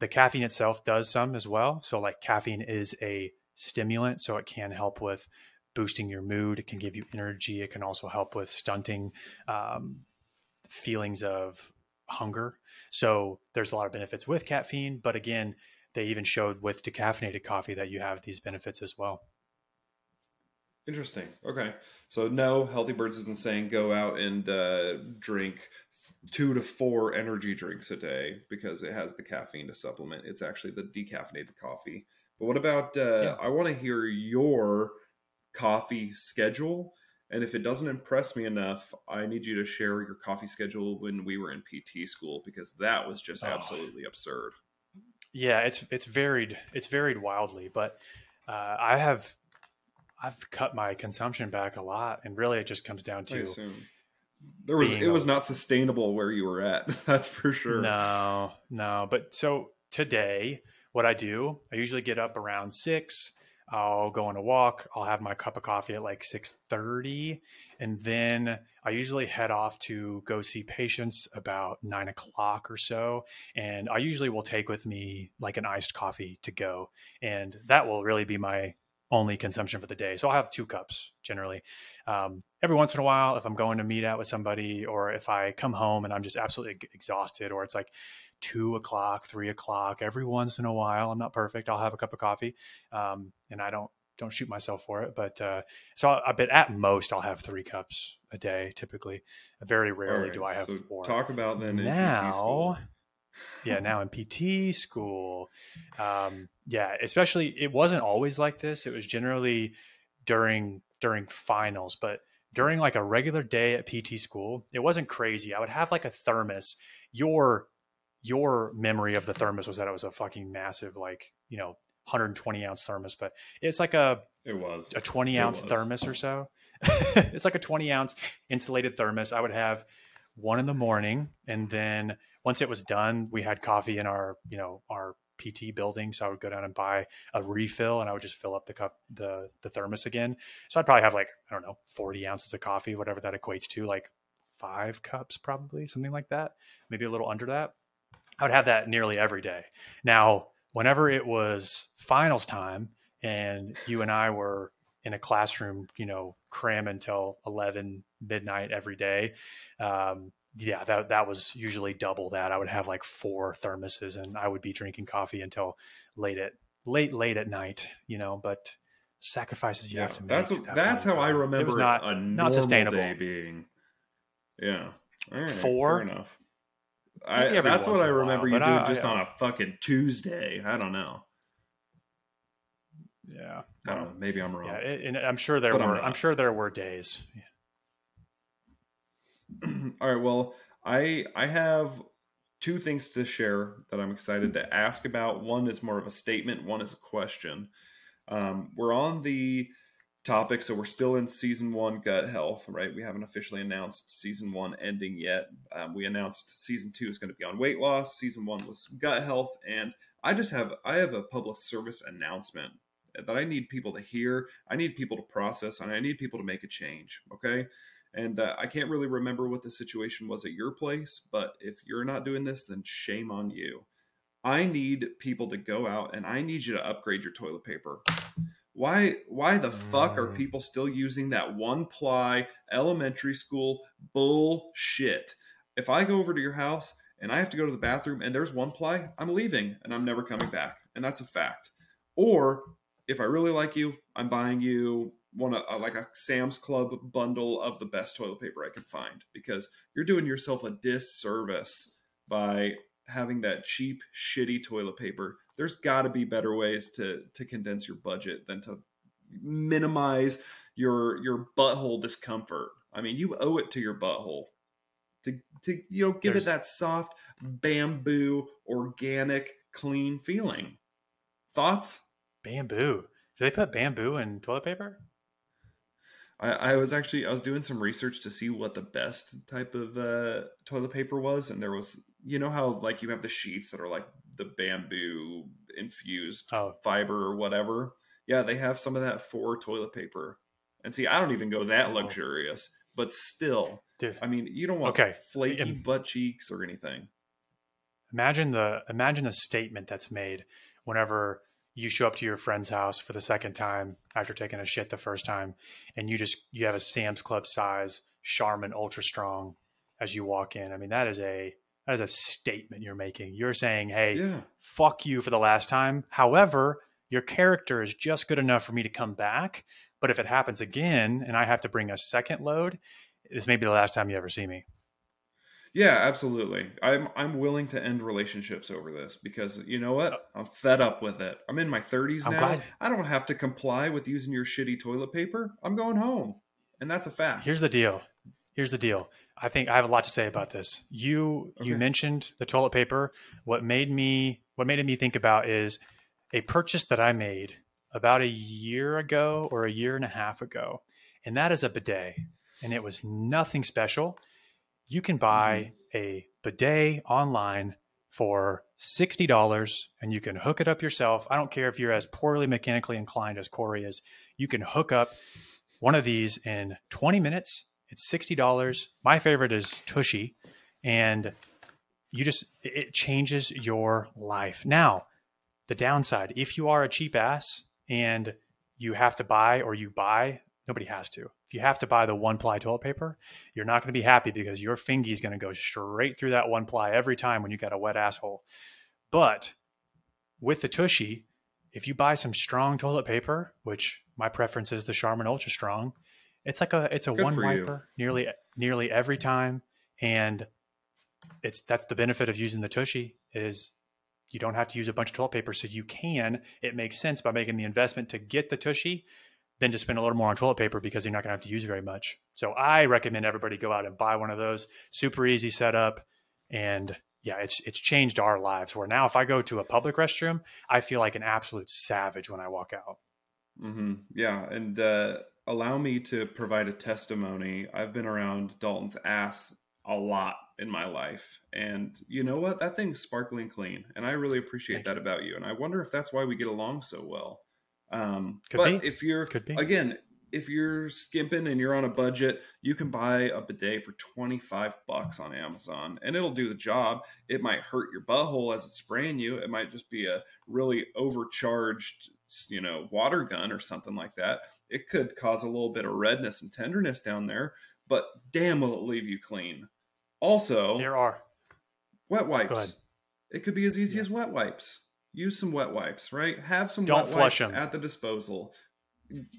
the caffeine itself does some as well. So like caffeine is a stimulant, so it can help with boosting your mood. It can give you energy. It can also help with stunting um, feelings of hunger. So there's a lot of benefits with caffeine, but again, they even showed with decaffeinated coffee that you have these benefits as well. Interesting. Okay. So no, Healthy Birds isn't saying go out and uh, drink two to four energy drinks a day because it has the caffeine to supplement. It's actually the decaffeinated coffee. But what about? Uh, yeah. I want to hear your coffee schedule and if it doesn't impress me enough, I need you to share your coffee schedule when we were in PT school because that was just oh. absolutely absurd. Yeah, it's it's varied. It's varied wildly, but uh, I have I've cut my consumption back a lot, and really it just comes down to there was it was not sustainable where you were at. *laughs* That's for sure. No, no. But so today, what I do, I usually get up around six I'll go on a walk. I'll have my cup of coffee at like 6:30, and then I usually head off to go see patients about nine o'clock or so. And I usually will take with me like an iced coffee to go, and that will really be my only consumption for the day. So I'll have two cups generally. Um, every once in a while, if I'm going to meet out with somebody, or if I come home and I'm just absolutely exhausted, or it's like two o'clock, three o'clock, every once in a while, I'm not perfect. I'll have a cup of coffee, um, and I don't don't shoot myself for it. But uh, so I bet at most I'll have three cups a day. Typically, very rarely right, do I have so four. Talk about then now. Yeah, now in PT school, um, yeah, especially it wasn't always like this. It was generally during during finals, but during like a regular day at PT school, it wasn't crazy. I would have like a thermos. Your your memory of the thermos was that it was a fucking massive, like, you know, 120 ounce thermos, but it's like a It was a 20 ounce thermos or so. *laughs* it's like a 20 ounce insulated thermos. I would have one in the morning, and then once it was done, we had coffee in our you know our PT building, so I would go down and buy a refill, and I would just fill up the cup the the thermos again. So I'd probably have like I don't know 40 ounces of coffee, whatever that equates to, like five cups probably something like that, maybe a little under that. I would have that nearly every day. Now, whenever it was finals time and you and I were in a classroom, you know, cram until 11 midnight every day. Um, yeah, that, that was usually double that. I would have like four thermoses and I would be drinking coffee until late at late, late at night, you know, but sacrifices you Yeah, have to make. that's that that's how I remember It was not, a not sustainable. day being. Yeah. Right, Four? Fair enough. I, that's what I a while, remember you doing I- just I- on a fucking Tuesday. I don't know. Yeah. I don't know. Maybe I'm wrong. Yeah, and I'm sure there But I'm were. I'm, sure there were days. *clears throat* All right. Well, I I have two things to share that I'm excited to ask about. One is more of a statement. One is a question. Um, we're on the topic, so we're still in season one gut health, right? We haven't officially announced season one ending yet. Um, we announced season two is going to be on weight loss. Season one was gut health, and I just have I have a public service announcement that I need people to hear. I need people to process, and I need people to make a change. Okay. And uh, I can't really remember what the situation was at your place, but if you're not doing this, then shame on you. I need people to go out and I need you to upgrade your toilet paper. Why why the fuck are Mm. people still using that one ply elementary school bullshit? If I go over to your house and I have to go to the bathroom and there's one ply, I'm leaving and I'm never coming back. And that's a fact. Or if I really like you, I'm buying you one uh, like a Sam's Club bundle of the best toilet paper I can find because you're doing yourself a disservice by having that cheap, shitty toilet paper. There's got to be better ways to to condense your budget than to minimize your your butthole discomfort. I mean, you owe it to your butthole to to you know give There's- it that soft bamboo, organic, clean feeling. Thoughts? Bamboo. Do they put bamboo in toilet paper? I, I was actually I was doing some research to see what the best type of uh, toilet paper was, and there was you know how like you have the sheets that are like the bamboo infused Oh, fiber or whatever. Yeah, they have some of that for toilet paper. And see, I don't even go that Oh. luxurious, but still, dude. I mean, you don't want Okay. flaky butt cheeks or anything. Imagine the imagine the statement that's made whenever you show up to your friend's house for the second time after taking a shit the first time, and you just you have a Sam's Club size Charmin Ultra Strong as you walk in. I mean, that is a that is a statement you're making. You're saying, "Hey, Yeah, fuck you for the last time." However, your character is just good enough for me to come back. But if it happens again and I have to bring a second load, this may be the last time you ever see me. Yeah, absolutely. I'm I'm willing to end relationships over this because you know what? I'm fed up with it. I'm in my 30s I'm now. glad- I don't have to comply with using your shitty toilet paper. I'm going home, and that's a fact. Here's the deal. Here's the deal. I think I have a lot to say about this. You you mentioned the toilet paper. What made me what made me think about is a purchase that I made about a year ago or a year and a half ago, and that is a bidet. And it was nothing special. You can buy mm-hmm. a bidet online for $60 and you can hook it up yourself. I don't care if you're as poorly mechanically inclined as Cory is. You can hook up one of these in 20 minutes. It's $60. My favorite is Tushy. And you just, it changes your life. Now, the downside, if you are a cheap ass and you have to buy or you buy, nobody has to. You have to buy the one ply toilet paper, you're not going to be happy because your fingy is going to go straight through that one ply every time when you got a wet asshole. But with the Tushy, if you buy some strong toilet paper, which my preference is the Charmin Ultra Strong, it's like a it's a Good one for you. nearly nearly every time, and it's that's the benefit of using the Tushy is you don't have to use a bunch of toilet paper, so you can. It makes sense by making the investment to get the Tushy, than to spend a little more on toilet paper because you're not going to have to use very much. So I recommend everybody go out and buy one of those. Super easy setup, and yeah, it's it's changed our lives. Where now, if I go to a public restroom, I feel like an absolute savage when I walk out. Mm-hmm. Yeah, and uh, allow me to provide a testimony. I've been around Dalton's ass a lot in my life, and you know what? That thing's sparkling clean, and I really appreciate Thank that about you. And I wonder if that's why we get along so well. Um, Could but be. if you're Could be. again, if you're skimping and you're on a budget, you can buy a bidet for 25 bucks on Amazon and it'll do the job. It might hurt your butthole as it's spraying you. It might just be a really overcharged, you know, water gun or something like that. It could cause a little bit of redness and tenderness down there, but damn will it leave you clean. Also, There are. wet wipes. It could be as easy Yeah. as wet wipes. Use some wet wipes, right? Have some Don't wet flush wipes 'em. at the disposal,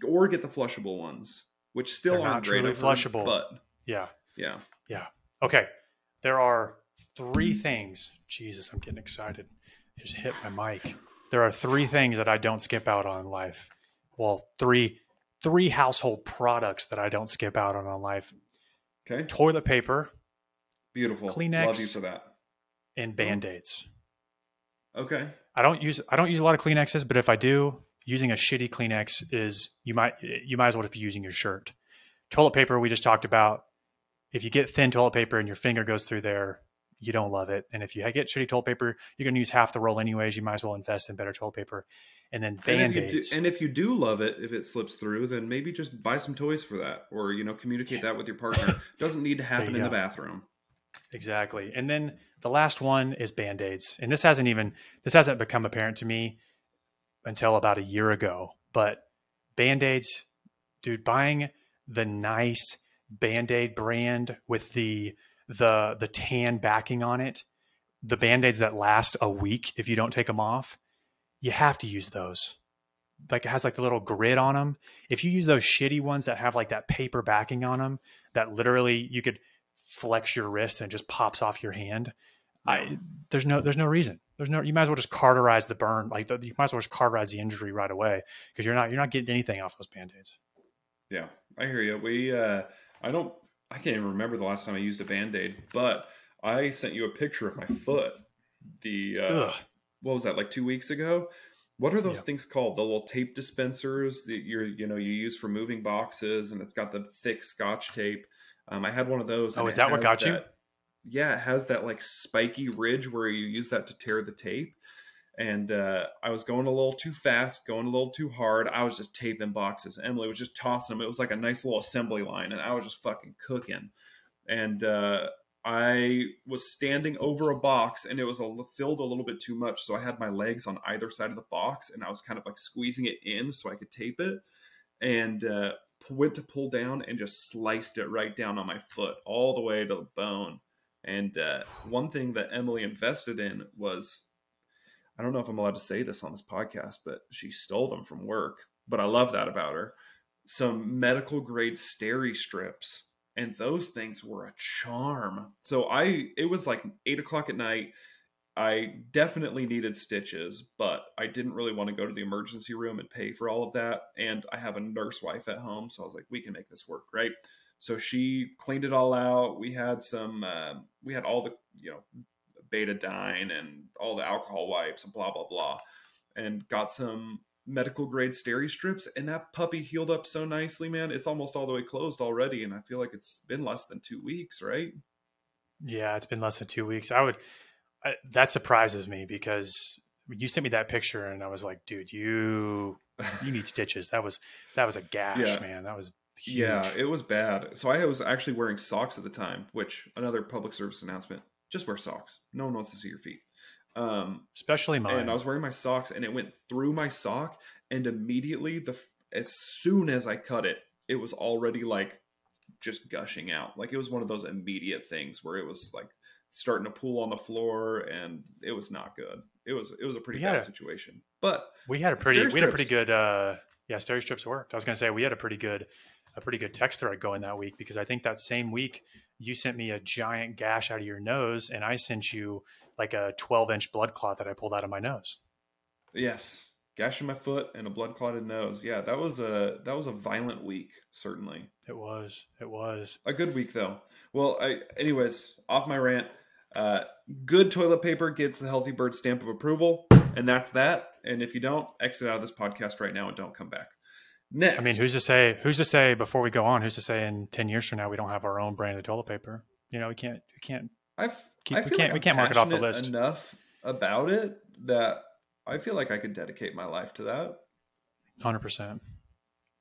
or get the flushable ones, which still They're aren't not truly flushable. But Yeah. yeah, yeah. Okay. There are three things. Jesus, I'm getting excited. Just hit my mic. There are three things that I don't skip out on in life. Well, three three household products that I don't skip out on in life. okay, Toilet paper beautiful. Kleenex. Love you for that. and band-aids. Okay, I don't use I don't use a lot of Kleenexes, but if I do, using a shitty Kleenex is you might you might as well just be using your shirt. Toilet paper we just talked about. If you get thin toilet paper and your finger goes through there, you don't love it. And if you get shitty toilet paper, you're going to use half the roll anyways. You might as well invest in better toilet paper. And then and you band-aids. do, and if you do love it, if it slips through, then maybe just buy some toys for that, or you know, communicate that with your partner. Doesn't need to happen in the bathroom. Exactly. And then the last one is band-aids. And this hasn't even this hasn't become apparent to me until about a year ago. But band-aids, dude, buying the nice band-aid brand with the the the tan backing on it, the band-aids that last a week if you don't take them off, you have to use those. Like it has like the little grid on them. If you use those shitty ones that have like that paper backing on them, that literally you could flex your wrist and it just pops off your hand. I there's no there's no reason. There's no you might as well just cauterize the burn. Like the, you might as well just cauterize the injury right away because you're not you're not getting anything off those band-aids. Yeah, I hear you. We, uh, I don't, I can't even remember the last time I used a band aid, but I sent you a picture of my foot. The, uh, what was that, like two weeks ago? What are those Yeah. things called? The little tape dispensers that you're, you know, you use for moving boxes, and it's got the thick Scotch tape. Um, I had one of those. Oh, is that what got you? Yeah, it has that like spiky ridge where you use that to tear the tape. And uh, I was going a little too fast, going a little too hard. I was just taping boxes. Emily was just tossing them. It was like a nice little assembly line, and I was just fucking cooking. And uh, I was standing over a box, and it was a, filled a little bit too much. So I had my legs on either side of the box, and I was kind of like squeezing it in so I could tape it. And uh, went to pull down and just sliced it right down on my foot, all the way to the bone. And uh, one thing that Emily invested in was I don't know if I'm allowed to say this on this podcast, but she stole them from work. But I love that about her. Some medical grade steri strips, and those things were a charm. So I, it was like eight o'clock at night. I definitely needed stitches, but I didn't really want to go to the emergency room and pay for all of that. And I have a nurse wife at home, so I was like, we can make this work, right? So she cleaned it all out. We had some, uh, we had all the, you know, betadine and all the alcohol wipes and blah blah blah, and got some medical grade steri strips. And that puppy healed up so nicely, man. It's almost all the way closed already, and I feel like it's been less than two weeks, right? Yeah, it's been less than two weeks. I would I, that surprises me because you sent me that picture and I was like, dude, you you need stitches. That was that was a gash, Yeah. man. That was huge. Yeah, it was bad. So I was actually wearing socks at the time, which another public service announcement: just wear socks. No one wants to see your feet. Um, especially mine. and I was wearing my socks, and it went through my sock, and immediately the as soon as I cut it, it was already like just gushing out. Like it was one of those immediate things where it was like starting to pool on the floor, and it was not good. It was it was a pretty We bad a- situation. But we had a pretty we had a pretty good uh yeah, steri strips worked. I was gonna say we had a pretty good a pretty good text thread going that week because I think that same week you sent me a giant gash out of your nose and I sent you like a 12 inch blood clot that I pulled out of my nose. Yes, gash in my foot and a blood clotted nose. Yeah, that was a that was a violent week, certainly. It was. It was. A good week though. Well, I anyways, off my rant. Uh, good toilet paper gets the Healthy Bird stamp of approval, and that's that. And if you don't, exit out of this podcast right now and don't come back. Next, I mean, who's to say? Who's to say before we go on? Who's to say in ten years from now we don't have our own brand of toilet paper? You know, we can't. We can't. I've, keep, I we can't. like we can't mark it off the list. enough about it that I feel like I could dedicate my life to that. Hundred percent.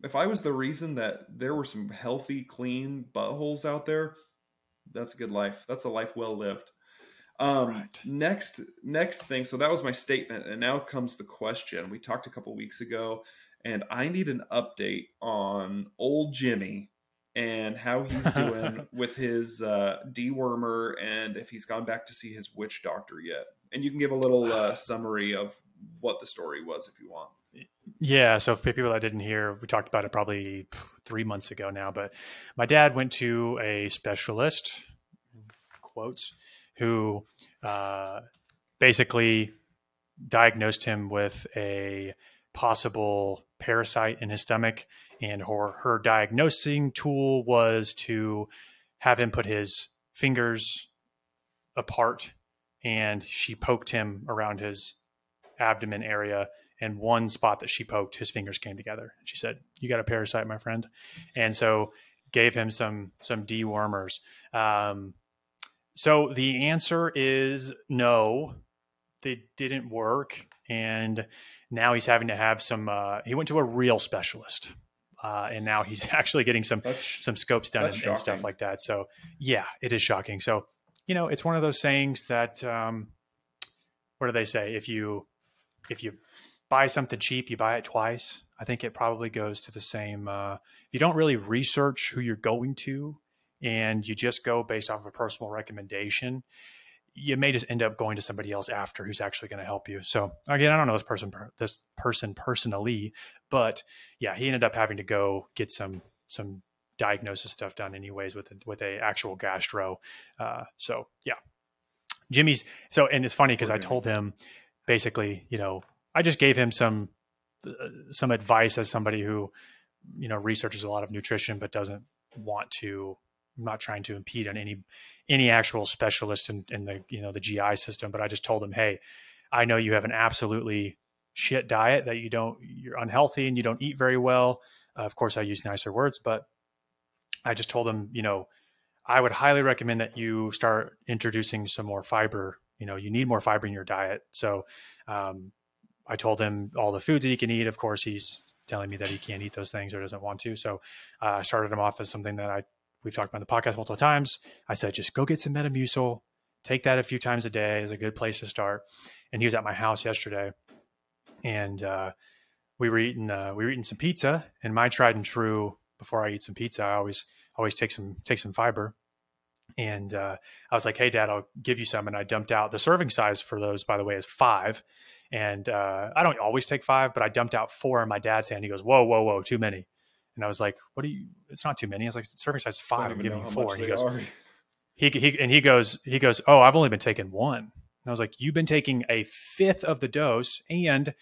If I was the reason that there were some healthy, clean buttholes out there, that's a good life. That's a life well lived. Um, right. Next, next thing. So that was my statement, and now comes the question. We talked a couple weeks ago, and I need an update on old Jimmy and how he's doing *laughs* with his uh, dewormer, and if he's gone back to see his witch doctor yet. And you can give a little uh, *sighs* summary of what the story was if you want. Yeah. So for people that didn't hear, we talked about it probably three months ago now. But my dad went to a specialist, quotes, who uh, basically diagnosed him with a possible parasite in his stomach. And her, her diagnosing tool was to have him put his fingers apart and she poked him around his abdomen area. And one spot that she poked his fingers came together. She said you got a parasite my friend. And so gave him some some dewormers. Um, so the answer is no they didn't work and now he's having to have some uh, he went to a real specialist uh, and now he's *laughs* actually getting some That's, some scopes done and, and stuff like that. So yeah it is shocking. So you know it's one of those sayings that um, what do they say? If you if you buy something cheap you buy it twice. I think it probably goes to the same uh, if you don't really research who you're going to and you just go based off of a personal recommendation you may just end up going to somebody else after who's actually going to help you. So again i don't know this person this person personally but yeah he ended up having to go get some some diagnosis stuff done anyways with a, with a actual gastro uh, so yeah. Jimmy's so and it's funny because i told him basically you know i just gave him some uh, some advice as somebody who you know researches a lot of nutrition but doesn't want to I'm not trying to impede on any any actual specialist in, in the you know the GI system, but I just told him, hey, I know you have an absolutely shit diet that you don't you're unhealthy and you don't eat very well. Uh, of course, I use nicer words, but I just told him, you know, I would highly recommend that you start introducing some more fiber. You know, you need more fiber in your diet. So um, I told him all the foods that he can eat. Of course, he's telling me that he can't eat those things or doesn't want to. So uh, I started him off as something that I we've talked about the podcast multiple times. I said, just go get some Metamucil, take that a few times a day is a good place to start. And he was at my house yesterday, and uh, we were eating uh, we were eating some pizza. And my tried and true before I eat some pizza, I always always take some take some fiber. And uh, I was like, "Hey, Dad, I'll give you some." And I dumped out the serving size for those, by the way, is five. And uh, I don't always take five, but I dumped out four in my dad's hand. He goes, "Whoa, whoa, whoa, too many." And I was like, "What do you? It's not too many." I was like, "Serving size five. I'm giving you four. And he goes, are. he, he and he goes he goes oh i've only been taking one and i was like you've been taking a fifth of the dose and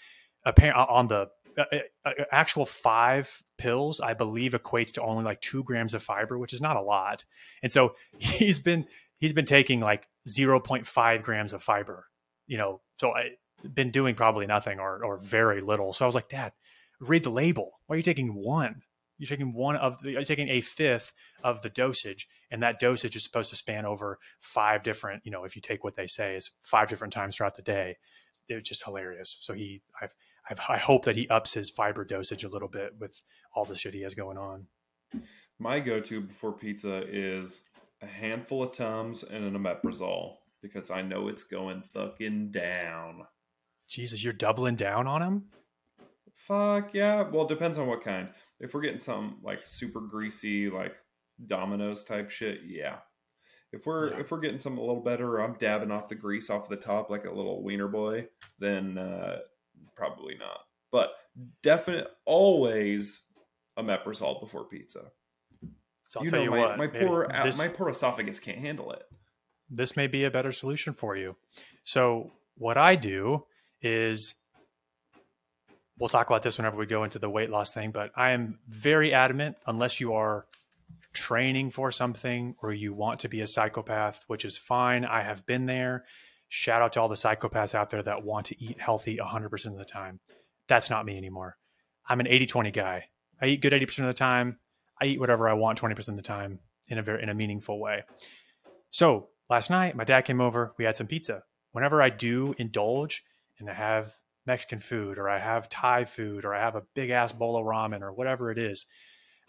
apparent on the uh, uh, actual five pills i believe equates to only like two grams of fiber which is not a lot and so *laughs* he's been he's been taking like 0.5 grams of fiber you know so i been doing probably nothing or or very little so i was like dad read the label why are you taking one you're taking one of the, you're taking a fifth of the dosage and that dosage is supposed to span over five different you know if you take what they say is five different times throughout the day it's just hilarious. So he i've, I've i hope that he ups his fiber dosage a little bit with all the shit he has going on. My go-to before pizza is a handful of Tums and an omeprazole because I know it's going fucking down. jesus you're doubling down on him Fuck yeah. Well, it depends on what kind. If we're getting some like super greasy, like Domino's type shit, yeah. If we're Yeah. if we're getting some a little better, I'm dabbing off the grease off the top like a little wiener boy, then uh, probably not. But definite always omeprazole before pizza. so i'll you tell know you my, what my poor this, my poor esophagus can't handle it. this may be a better solution for you so what i do is we'll talk about this whenever we go into the weight loss thing, but I am very adamant unless you are training for something or you want to be a psychopath, which is fine. I have been there. Shout out to all the psychopaths out there that want to eat healthy 100% of the time. That's not me anymore. I'm an 80 20 guy. I eat good 80% of the time. I eat whatever I want 20% of the time in a very in a meaningful way. So last night, my dad came over. We had some pizza. Whenever I do indulge and I have Mexican food or I have Thai food or I have a big ass bowl of ramen or whatever it is,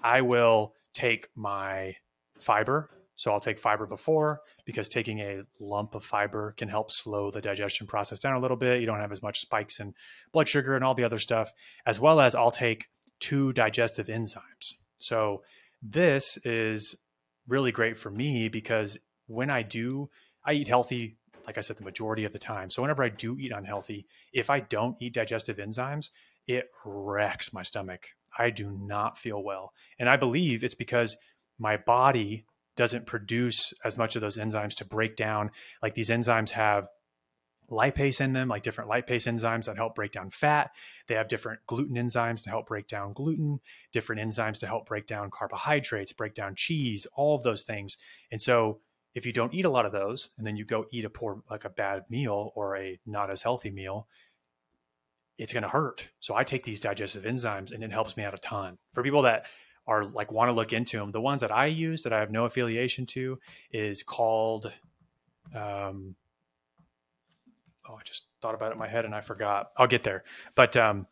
I will take my fiber. So I'll take fiber before because taking a lump of fiber can help slow the digestion process down a little bit. You don't have as much spikes in blood sugar and all the other stuff, as well as I'll take two digestive enzymes. So this is really great for me because when I do, I eat healthy, like I said, the majority of the time. So whenever I do eat unhealthy, if I don't eat digestive enzymes, it wrecks my stomach. I do not feel well. And I believe it's because my body doesn't produce as much of those enzymes to break down. Like these enzymes have lipase in them, like different lipase enzymes that help break down fat. They have different gluten enzymes to help break down gluten, different enzymes to help break down carbohydrates, break down cheese, all of those things. And so if you don't eat a lot of those and then you go eat a poor like a bad meal or a not as healthy meal, it's going to hurt. So I take these digestive enzymes and it helps me out a ton. For people that are like want to look into them, the ones that I use that I have no affiliation to is called um, oh, I just thought about it in my head and I forgot. I'll get there. But um,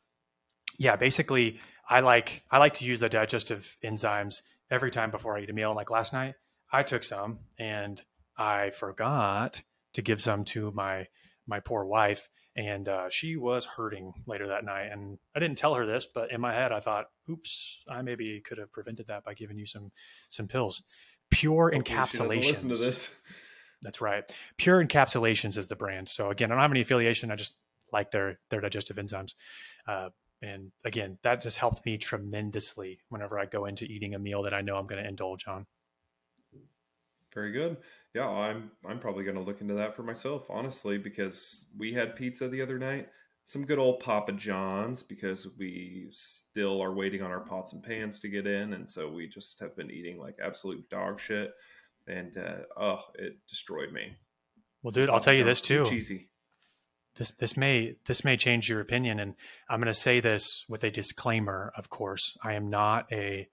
yeah, basically, I like I like to use the digestive enzymes every time before I eat a meal. Like last night, I took some and I forgot to give some to my my poor wife, and uh, she was hurting later that night. And I didn't tell her this, but in my head, I thought, "Oops, I maybe could have prevented that by giving you some some pills." Pure Hopefully encapsulations. Listen to this. That's right. Pure Encapsulations is the brand. So again, I don't have any affiliation. I just like their their digestive enzymes. Uh, and again, that just helped me tremendously whenever I go into eating a meal that I know I'm going to indulge on. Very good. Yeah, I'm I'm probably going to look into that for myself, honestly, because we had pizza the other night. Some good old Papa John's because we still are waiting on our pots and pans to get in, and so we just have been eating like absolute dog shit and uh, oh, it destroyed me. Well, dude, I'll tell you this too. Cheesy. This this may this may change your opinion, and I'm going to say this with a disclaimer. Of course, I am not a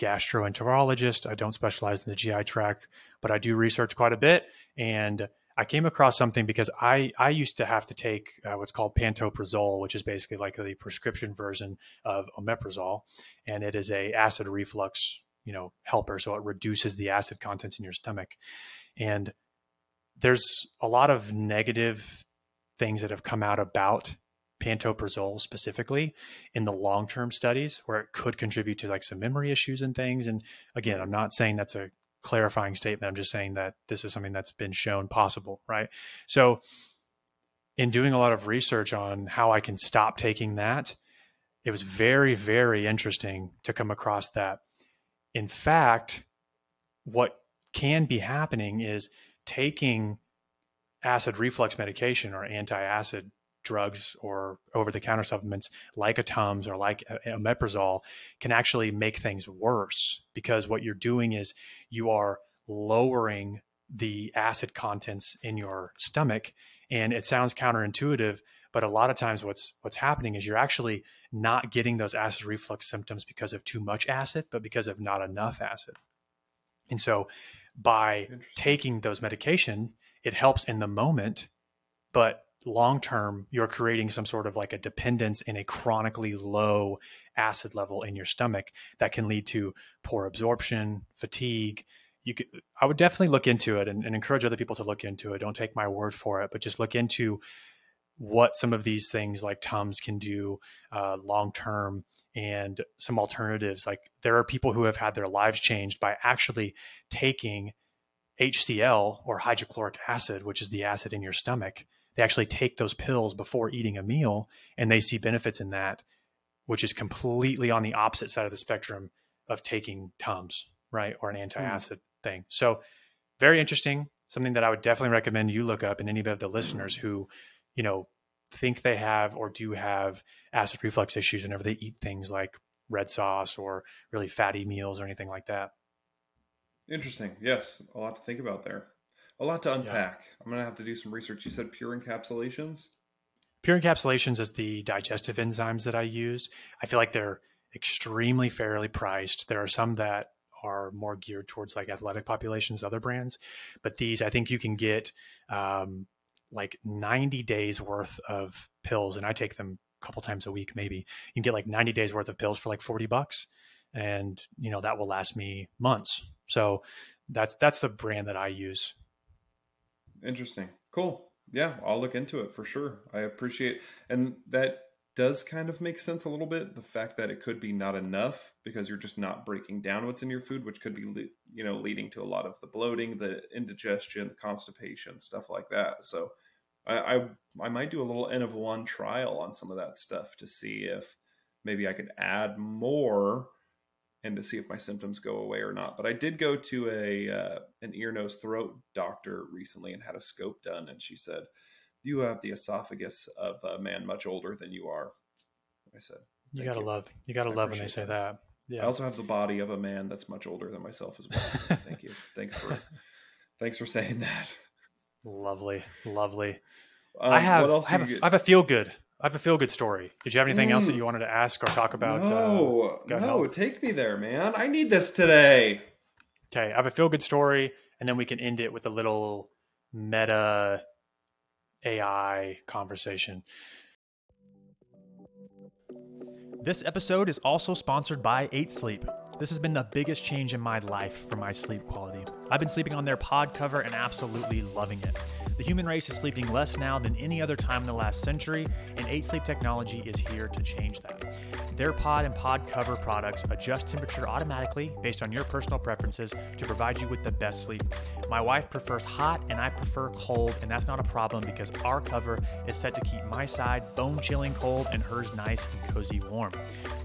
gastroenterologist. I don't specialize in the GI tract, but I do research quite a bit, and I came across something because I I used to have to take uh, what's called pantoprazole, which is basically like the prescription version of omeprazole, and it is a acid reflux you know helper. So it reduces the acid contents in your stomach. And there's a lot of negative things that have come out about pantoprazole specifically in the long-term studies where it could contribute to like some memory issues and things. And again i'm not saying that's a clarifying statement. I'm just saying that this is something that's been shown possible right? So in doing a lot of research on how i can stop taking that it was very very interesting to come across that. In fact, what can be happening is taking acid reflux medication or anti-acid drugs or over-the-counter supplements like a Tums or like uh, uh, omeprazole can actually make things worse because what you're doing is you are lowering the acid contents in your stomach. And it sounds counterintuitive but a lot of times what's what's happening is you're actually not getting those acid reflux symptoms because of too much acid but because of not enough acid. And so by taking those medication it helps in the moment but long term you're creating some sort of like a dependence in a chronically low acid level in your stomach that can lead to poor absorption fatigue you could, I would definitely look into it and, and, encourage other people to look into it. Don't take my word for it, but just look into what some of these things like Tums can do uh, long term and some alternatives. Like there are people who have had their lives changed by actually taking HCl or hydrochloric acid, which is the acid in your stomach. They actually take those pills before eating a meal and they see benefits in that, which is completely on the opposite side of the spectrum of taking Tums, right? Or an hmm. antacid. Mm thing. So very interesting. Something that I would definitely recommend you look up and any of the listeners who, you know, think they have or do have acid reflux issues whenever they eat things like red sauce or really fatty meals or anything like that. Interesting. Yes, a lot to think about there. A lot to unpack. Yeah. I'm going to have to do some research. You said pure encapsulations? Pure encapsulations is the digestive enzymes that I use. I feel like they're extremely fairly priced. There are some that are more geared towards like athletic populations, other brands, but these I think you can get um, like 90 days worth of pills, and I take them a couple times a week. Maybe you can get like 90 days worth of pills for like 40 bucks, and you know that will last me months. So that's that's the brand that I use. Interesting. Cool. Yeah, I'll look into it for sure. I appreciate and that does kind of make sense a little bit the fact that it could be not enough because you're just not breaking down what's in your food which could be you know leading to a lot of the bloating the indigestion the constipation stuff like that so I, I, I might do a little n of one trial on some of that stuff to see if maybe i could add more and to see if my symptoms go away or not but i did go to a uh, an ear nose throat doctor recently and had a scope done and she said you have the esophagus of a man much older than you are. I said, you gotta you. love, you gotta I love when they say that. that. Yeah. I also have the body of a man that's much older than myself as well. *laughs* Thank you. Thanks for, thanks for saying that. Lovely, lovely. Um, I have, I have, a, I have a feel good. I have a feel good story. Did you have anything mm. else that mm. you wanted to ask or talk about? No, uh, no, health? take me there, man. I need this today. Okay, I have a feel good story, and then we can end it with a little meta AI conversation. This episode is also sponsored by 8 Sleep. This has been the biggest change in my life for my sleep quality. I've been sleeping on their pod cover and absolutely loving it. The human race is sleeping less now than any other time in the last century, and 8 Sleep technology is here to change that. Their pod and pod cover products adjust temperature automatically based on your personal preferences to provide you with the best sleep. My wife prefers hot and I prefer cold, and that's not a problem because our cover is set to keep my side bone chilling cold and hers nice and cozy warm.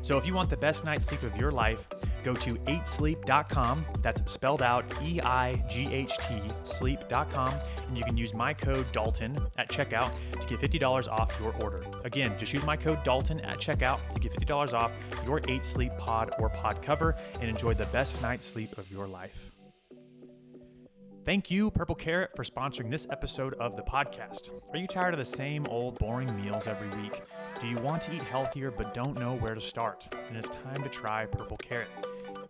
So if you want the best night's sleep of your life, go to 8sleep.com. That's spelled out E I G H T sleep.com. And you can use my code Dalton at checkout to get $50 off your order. Again, just use my code Dalton at checkout to get $50 off your 8 Sleep pod or pod cover and enjoy the best night's sleep of your life. Thank you, Purple Carrot, for sponsoring this episode of the podcast. Are you tired of the same old boring meals every week? Do you want to eat healthier but don't know where to start? Then it's time to try Purple Carrot.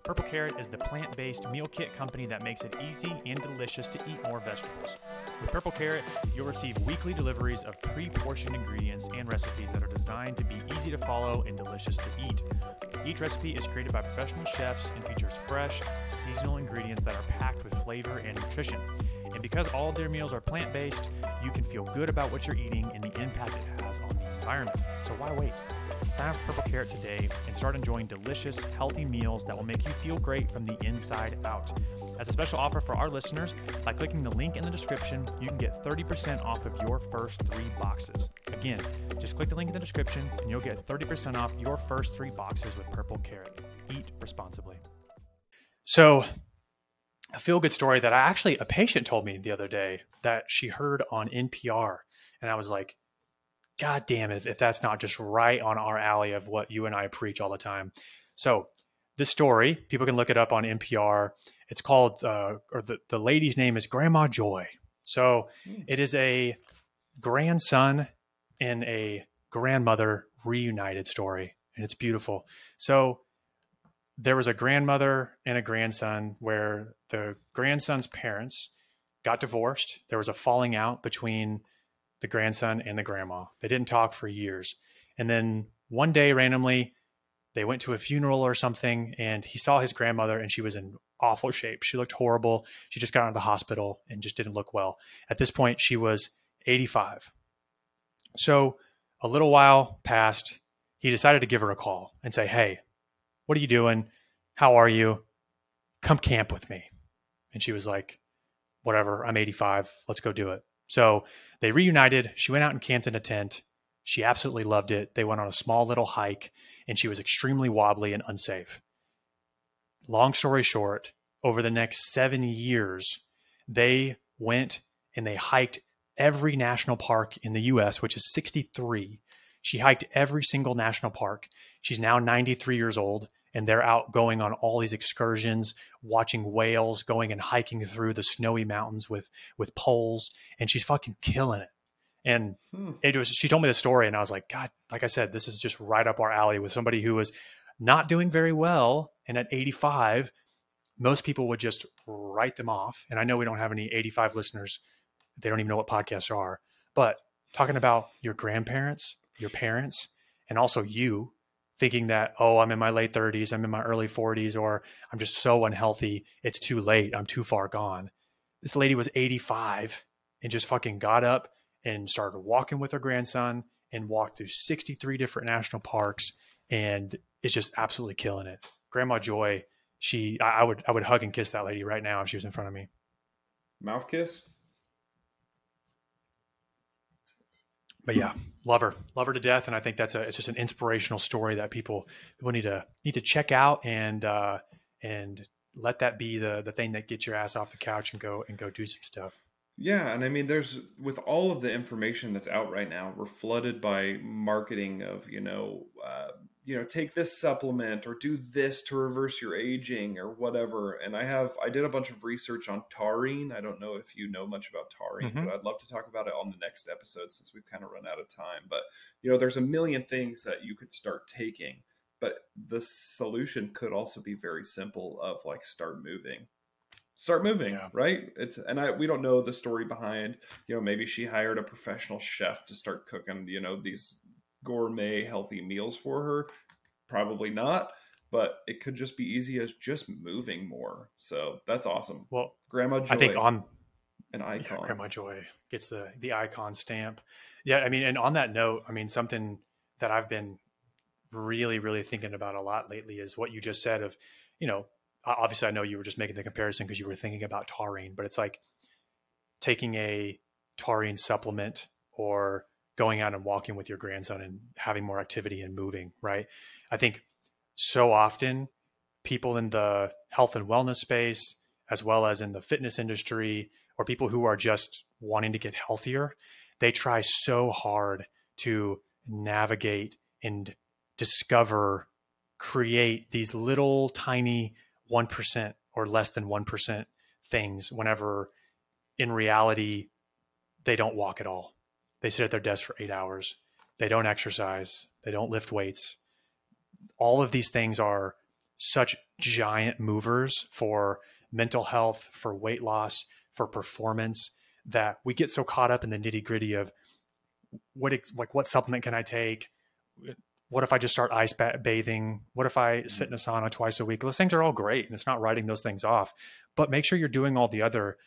Purple Carrot is the plant based meal kit company that makes it easy and delicious to eat more vegetables. With Purple Carrot, you'll receive weekly deliveries of pre portioned ingredients and recipes that are designed to be easy to follow and delicious to eat. Each recipe is created by professional chefs and features fresh, seasonal ingredients that are packed with flavor and nutrition. And because all of their meals are plant based, you can feel good about what you're eating and the impact it has on the environment. So why wait? Sign up for Purple Carrot today and start enjoying delicious, healthy meals that will make you feel great from the inside out. As a special offer for our listeners, by clicking the link in the description, you can get 30% off of your first three boxes. Again, just click the link in the description and you'll get 30% off your first three boxes with Purple Carrot. Eat responsibly. So, a feel good story that I actually, a patient told me the other day that she heard on NPR. And I was like, God damn it, if that's not just right on our alley of what you and I preach all the time. So, this story, people can look it up on NPR. It's called, uh, or the, the lady's name is Grandma Joy. So, mm. it is a grandson and a grandmother reunited story, and it's beautiful. So, there was a grandmother and a grandson where the grandson's parents got divorced. There was a falling out between the grandson and the grandma. They didn't talk for years. And then one day, randomly, they went to a funeral or something, and he saw his grandmother, and she was in awful shape. She looked horrible. She just got out of the hospital and just didn't look well. At this point, she was 85. So a little while passed. He decided to give her a call and say, Hey, what are you doing? How are you? Come camp with me. And she was like, Whatever, I'm 85. Let's go do it. So they reunited. She went out and camped in a tent. She absolutely loved it. They went on a small little hike and she was extremely wobbly and unsafe. Long story short, over the next seven years, they went and they hiked every national park in the US, which is 63. She hiked every single national park. She's now 93 years old and they're out going on all these excursions, watching whales, going and hiking through the snowy mountains with with poles, and she's fucking killing it. And hmm. it was she told me the story, and I was like, God, like I said, this is just right up our alley with somebody who was not doing very well. And at 85, most people would just write them off. And I know we don't have any 85 listeners, they don't even know what podcasts are, but talking about your grandparents, your parents, and also you thinking that, oh, I'm in my late 30s, I'm in my early 40s, or I'm just so unhealthy, it's too late, I'm too far gone. This lady was 85 and just fucking got up and started walking with her grandson and walked through 63 different national parks and is just absolutely killing it. Grandma Joy, she I, I would I would hug and kiss that lady right now if she was in front of me. Mouth kiss? But yeah, love her, love her to death, and I think that's a it's just an inspirational story that people will need to need to check out and uh, and let that be the the thing that gets your ass off the couch and go and go do some stuff. Yeah, and I mean, there's with all of the information that's out right now, we're flooded by marketing of you know uh, you know take this supplement or do this to reverse your aging or whatever. And i have i did a bunch of research on taurine. I don't know if you know much about taurine mm-hmm. but i'd love to talk about it on the next episode since we've kind of run out of time. But you know there's a million things that you could start taking but the solution could also be very simple of like start moving. Start moving yeah. right? It's and i we don't know the story behind you know maybe she hired a professional chef to start cooking you know these gourmet healthy meals for her? Probably not but it could just be easy as just moving more. So that's awesome. Well grandma joy, i think on an icon. Yeah, grandma joy gets the the icon stamp. Yeah i mean and on that note i mean something that i've been really really thinking about a lot lately is what you just said of you know obviously i know you were just making the comparison because you were thinking about taurine but it's like taking a taurine supplement or going out and walking with your grandson and having more activity and moving, right? I think so often people in the health and wellness space, as well as in the fitness industry, or people who are just wanting to get healthier, they try so hard to navigate and discover, create these little tiny 1% or less than 1% things whenever in reality they don't walk at all they sit at their desk for eight hours. They don't exercise. They don't lift weights. All of these things are such giant movers for mental health, for weight loss, for performance that we get so caught up in the nitty gritty of what like what supplement can I take? What if I just start ice bathing? What if I mm-hmm. sit in a sauna twice a week? Those things are all great, and it's not writing those things off. But make sure you're doing all the other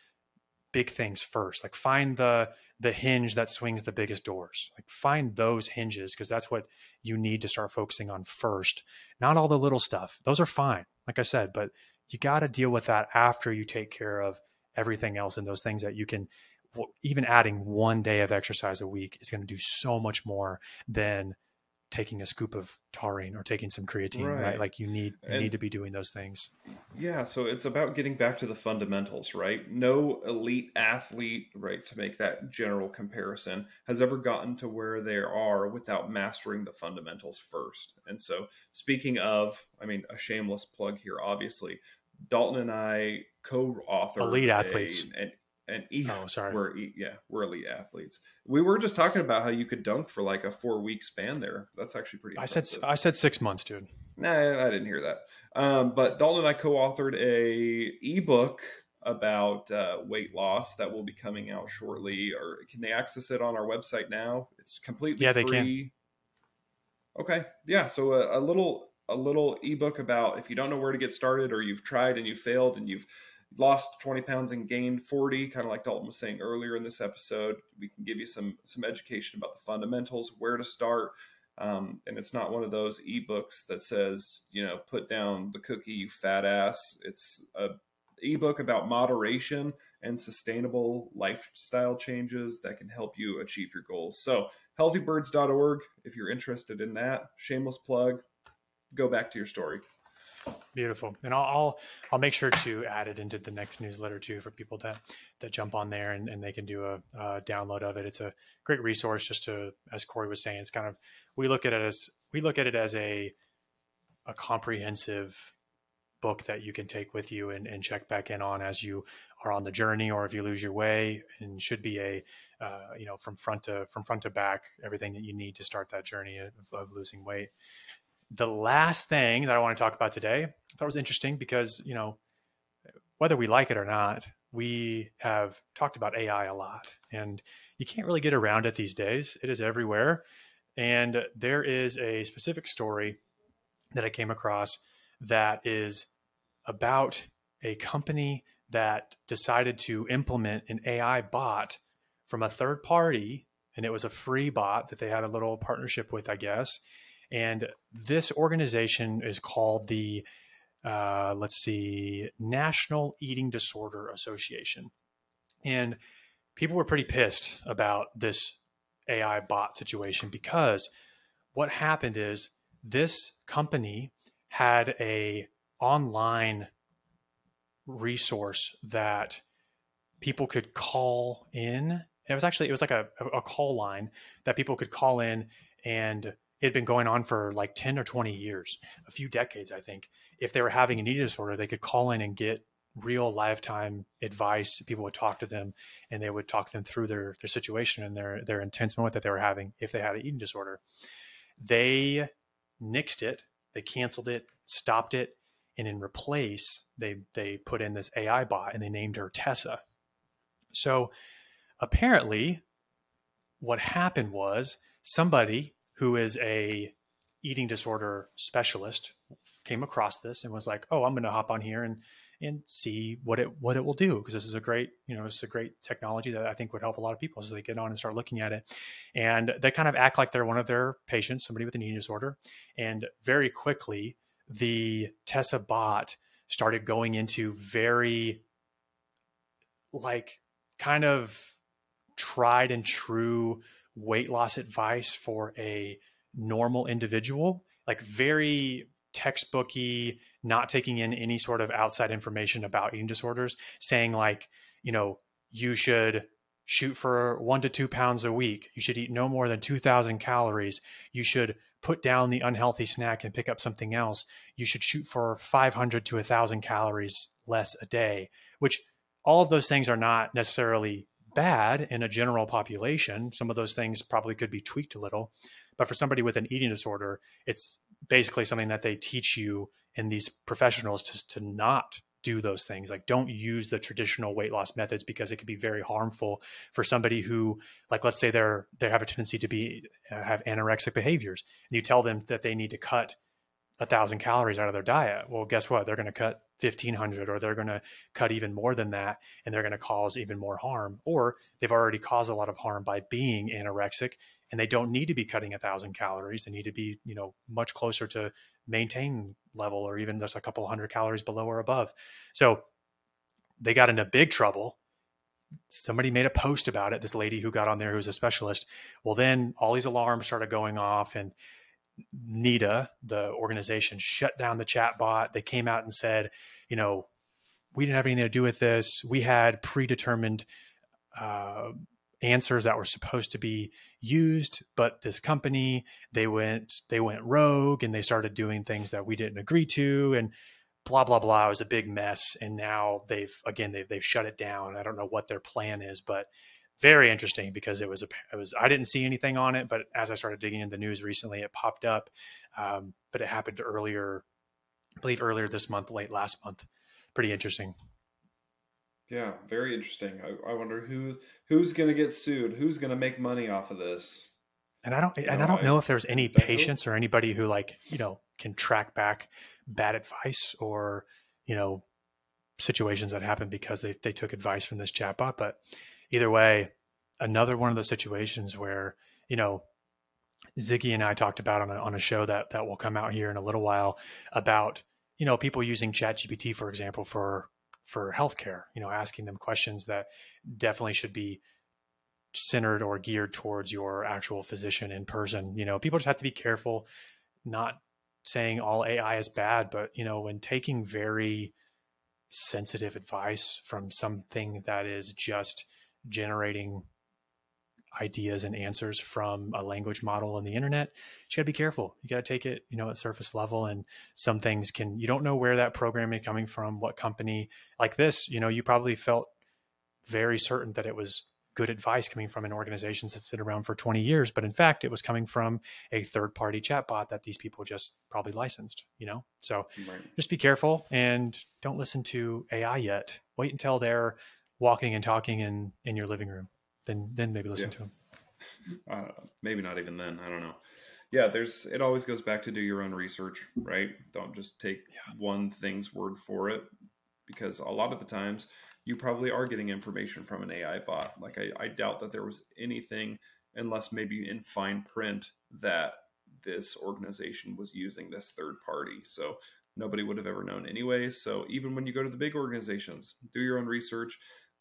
big things first. Like find the the hinge that swings the biggest doors. Like find those hinges because that's what you need to start focusing on first. Not all the little stuff. Those are fine, like I said, but you got to deal with that after you take care of everything else and those things that you can even adding one day of exercise a week is going to do so much more than taking a scoop of taurine or taking some creatine right, right? like you need you and, need to be doing those things. Yeah so it's about getting back to the fundamentals right? No elite athlete right to make that general comparison has ever gotten to where they are without mastering the fundamentals first. And so speaking of i mean a shameless plug here obviously dalton and i co-authored elite athletes. a, an and e- oh sorry. we're yeah we're elite athletes. We were just talking about how you could dunk for like a four week span there. That's actually pretty i said i said six months dude. Nah i didn't hear that. Um, but dalton and i co-authored a ebook about uh, weight loss that will be coming out shortly or can they access it on our website now? It's completely yeah free. they can. okay yeah so a, a little a little ebook about if you don't know where to get started or you've tried and you failed and you've lost 20 pounds and gained 40 kind of like dalton was saying earlier in this episode we can give you some some education about the fundamentals where to start. Um, and it's not one of those ebooks that says you know put down the cookie you fat ass. It's a ebook about moderation and sustainable lifestyle changes that can help you achieve your goals. So healthybirds.org if you're interested in that. Shameless plug go back to your story Beautiful, and I'll, I'll, I'll make sure to add it into the next newsletter too for people that that jump on there and, and they can do a, a download of it. It's a great resource. Just to, as Cory was saying, it's kind of we look at it as we look at it as a a comprehensive book that you can take with you and, and check back in on as you are on the journey or if you lose your way and should be a uh, you know from front to from front to back everything that you need to start that journey of, of losing weight the last thing that I want to talk about today, I thought was interesting because, you know, whether we like it or not, we have talked about AI a lot and you can't really get around it these days. It is everywhere. And there is a specific story that I came across that is about a company that decided to implement an AI bot from a third party. And it was a free bot that they had a little partnership with, I guess. And this organization is called the uh, let's see, National Eating Disorder Association. And people were pretty pissed about this AI bot situation because what happened is this company had a online resource that people could call in. It was actually it was like a, a call line that people could call in and it had been going on for like 10 or 20 years, a few decades, I think. If they were having an eating disorder, they could call in and get real lifetime advice. People would talk to them and they would talk them through their, their situation and their, their intense moment that they were having if they had an eating disorder. They nixed it, they canceled it, stopped it, and in replace, they they put in this AI bot and they named her Tessa. So apparently, what happened was somebody who is a eating disorder specialist came across this and was like, "Oh, I'm going to hop on here and and see what it what it will do because this is a great you know it's a great technology that I think would help a lot of people." So they get on and start looking at it, and they kind of act like they're one of their patients, somebody with an eating disorder, and very quickly the Tessa bot started going into very like kind of tried and true weight loss advice for a normal individual, like very textbooky, not taking in any sort of outside information about eating disorders, saying like, you know, you should shoot for one to two pounds a week. You should eat no more than 2,000 calories. You should put down the unhealthy snack and pick up something else. You should shoot for 500 to a 1,000 calories less a day, which all of those things are not necessarily bad in a general population. Some of those things probably could be tweaked a little. But for somebody with an eating disorder, it's basically something that they teach you in these professionals to, to not do those things like don't use the traditional weight loss methods because it can be very harmful for somebody who like let's say they're they have a tendency to be uh, have anorexic behaviors and you tell them that they need to cut a thousand calories out of their diet. Well, guess what? They're going to cut 1500 or they're going to cut even more than that and they're going to cause even more harm. Or they've already caused a lot of harm by being anorexic and they don't need to be cutting a thousand calories. They need to be, you know, much closer to maintain level or even just a couple hundred calories below or above. So they got into big trouble somebody made a post about it this lady who got on there who was a specialist well then all these alarms started going off and NEDA, the organization, shut down the chat bot. They came out and said, you know, we didn't have anything to do with this. We had predetermined uh, answers that were supposed to be used, but this company they went they went rogue and they started doing things that we didn't agree to, and blah blah blah. It was a big mess, and now they've again they've they've shut it down. I don't know what their plan is, but very interesting because it was a it was I didn't see anything on it, but as I started digging into the news recently, it popped up. Um, but it happened earlier, I believe earlier this month, late last month. Pretty interesting. Yeah, very interesting. I, I wonder who who's going to get sued, who's going to make money off of this. And I don't you and know, I don't I, know if there's any patients or anybody who like you know can track back bad advice or you know situations that happened because they they took advice from this chatbot, but either way, another one of those situations where, you know, Ziggy and I talked about on a, on a show that, that will come out here in a little while about, you know, people using ChatGPT, for example, for, for healthcare, you know, asking them questions that definitely should be centered or geared towards your actual physician in person. You know, people just have to be careful, not saying all AI is bad, but, you know, when taking very sensitive advice from something that is just – generating ideas and answers from a language model on the internet you got to be careful you got to take it you know at surface level and some things can you don't know where that programming is coming from what company like this you know you probably felt very certain that it was good advice coming from an organization that's been around for 20 years, but in fact, it was coming from a third party chatbot that these people just probably licensed, you know? So right. just be careful and don't listen to AI yet. Wait until they're walking and talking in, in your living room. Then, then maybe listen yeah. to them. *laughs* Uh, maybe not even then. I don't know. Yeah, there's, it always goes back to do your own research, right? Don't just take yeah. one thing's word for it because a lot of the times, you probably are getting information from an AI bot. Like I, I doubt that there was anything, unless maybe in fine print, that this organization was using this third party. So nobody would have ever known anyway. So even when you go to the big organizations, do your own research.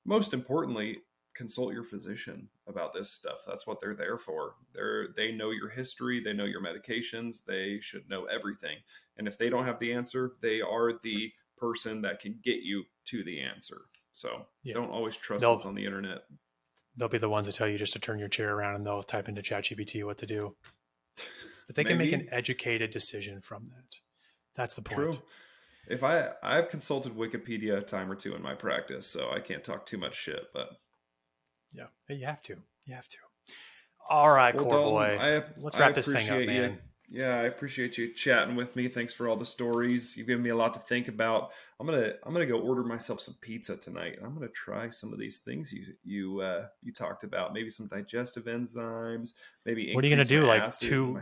Most importantly, consult your physician about this stuff. That's what they're there for. They're they know your history, they know your medications, they should know everything. And if they don't have the answer, they are the person that can get you to the answer. So yeah. don't always trust they'll, what's on the internet. They'll be the ones that tell you just to turn your chair around and they'll type into ChatGPT what to do. *laughs* But they can make an educated decision from that. That's the point. True. If I I've consulted Wikipedia a time or two in my practice, so I can't talk too much shit, but yeah, you have to. You have to. All right, well, core boy. I, Let's wrap this thing up, man. You yeah, I appreciate you chatting with me. Thanks for all the stories. You've given me a lot to think about. I'm gonna I'm gonna go order myself some pizza tonight. I'm gonna try some of these things you you uh, you talked about. Maybe some digestive enzymes. Maybe what are you gonna do? Like two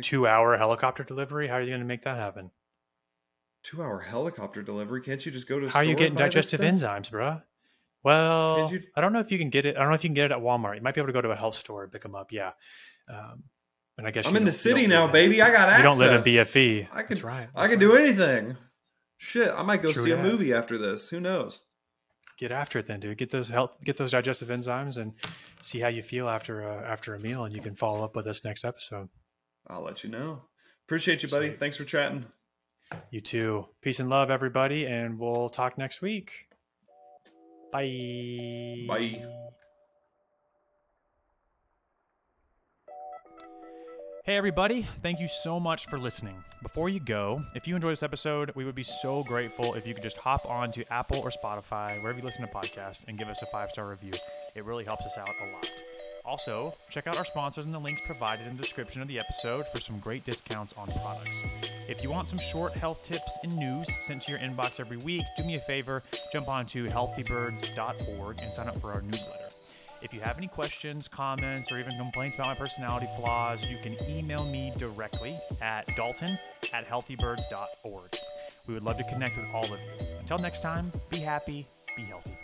two hour helicopter delivery? How are you gonna make that happen? Two hour helicopter delivery? Can't you just go to? How are you getting digestive enzymes, bro? Well, you... I don't know if you can get it. I don't know if you can get it at Walmart. You might be able to go to a health store and pick them up. Yeah. Um, and I guess I'm in the city now, baby. I got access. You don't live in BFE. I can. That's right. That's I can right. do anything. Shit, I might go True see a movie after this. Who knows? Get after it then, dude. Get those health, get those digestive enzymes, and see how you feel after a, after a meal. And you can follow up with us next episode. I'll let you know. Appreciate you, buddy. Sweet. Thanks for chatting. You too. Peace and love, everybody, and we'll talk next week. Bye. Bye. Hey, everybody, thank you so much for listening. Before you go, if you enjoyed this episode, we would be so grateful if you could just hop on to Apple or Spotify, wherever you listen to podcasts, and give us a five star review. It really helps us out a lot. Also, check out our sponsors and the links provided in the description of the episode for some great discounts on products. If you want some short health tips and news sent to your inbox every week, do me a favor, jump on to healthybirds.org and sign up for our newsletter. If you have any questions, comments, or even complaints about my personality flaws, you can email me directly at dalton at healthybirds.org. We would love to connect with all of you. Until next time, be happy, be healthy.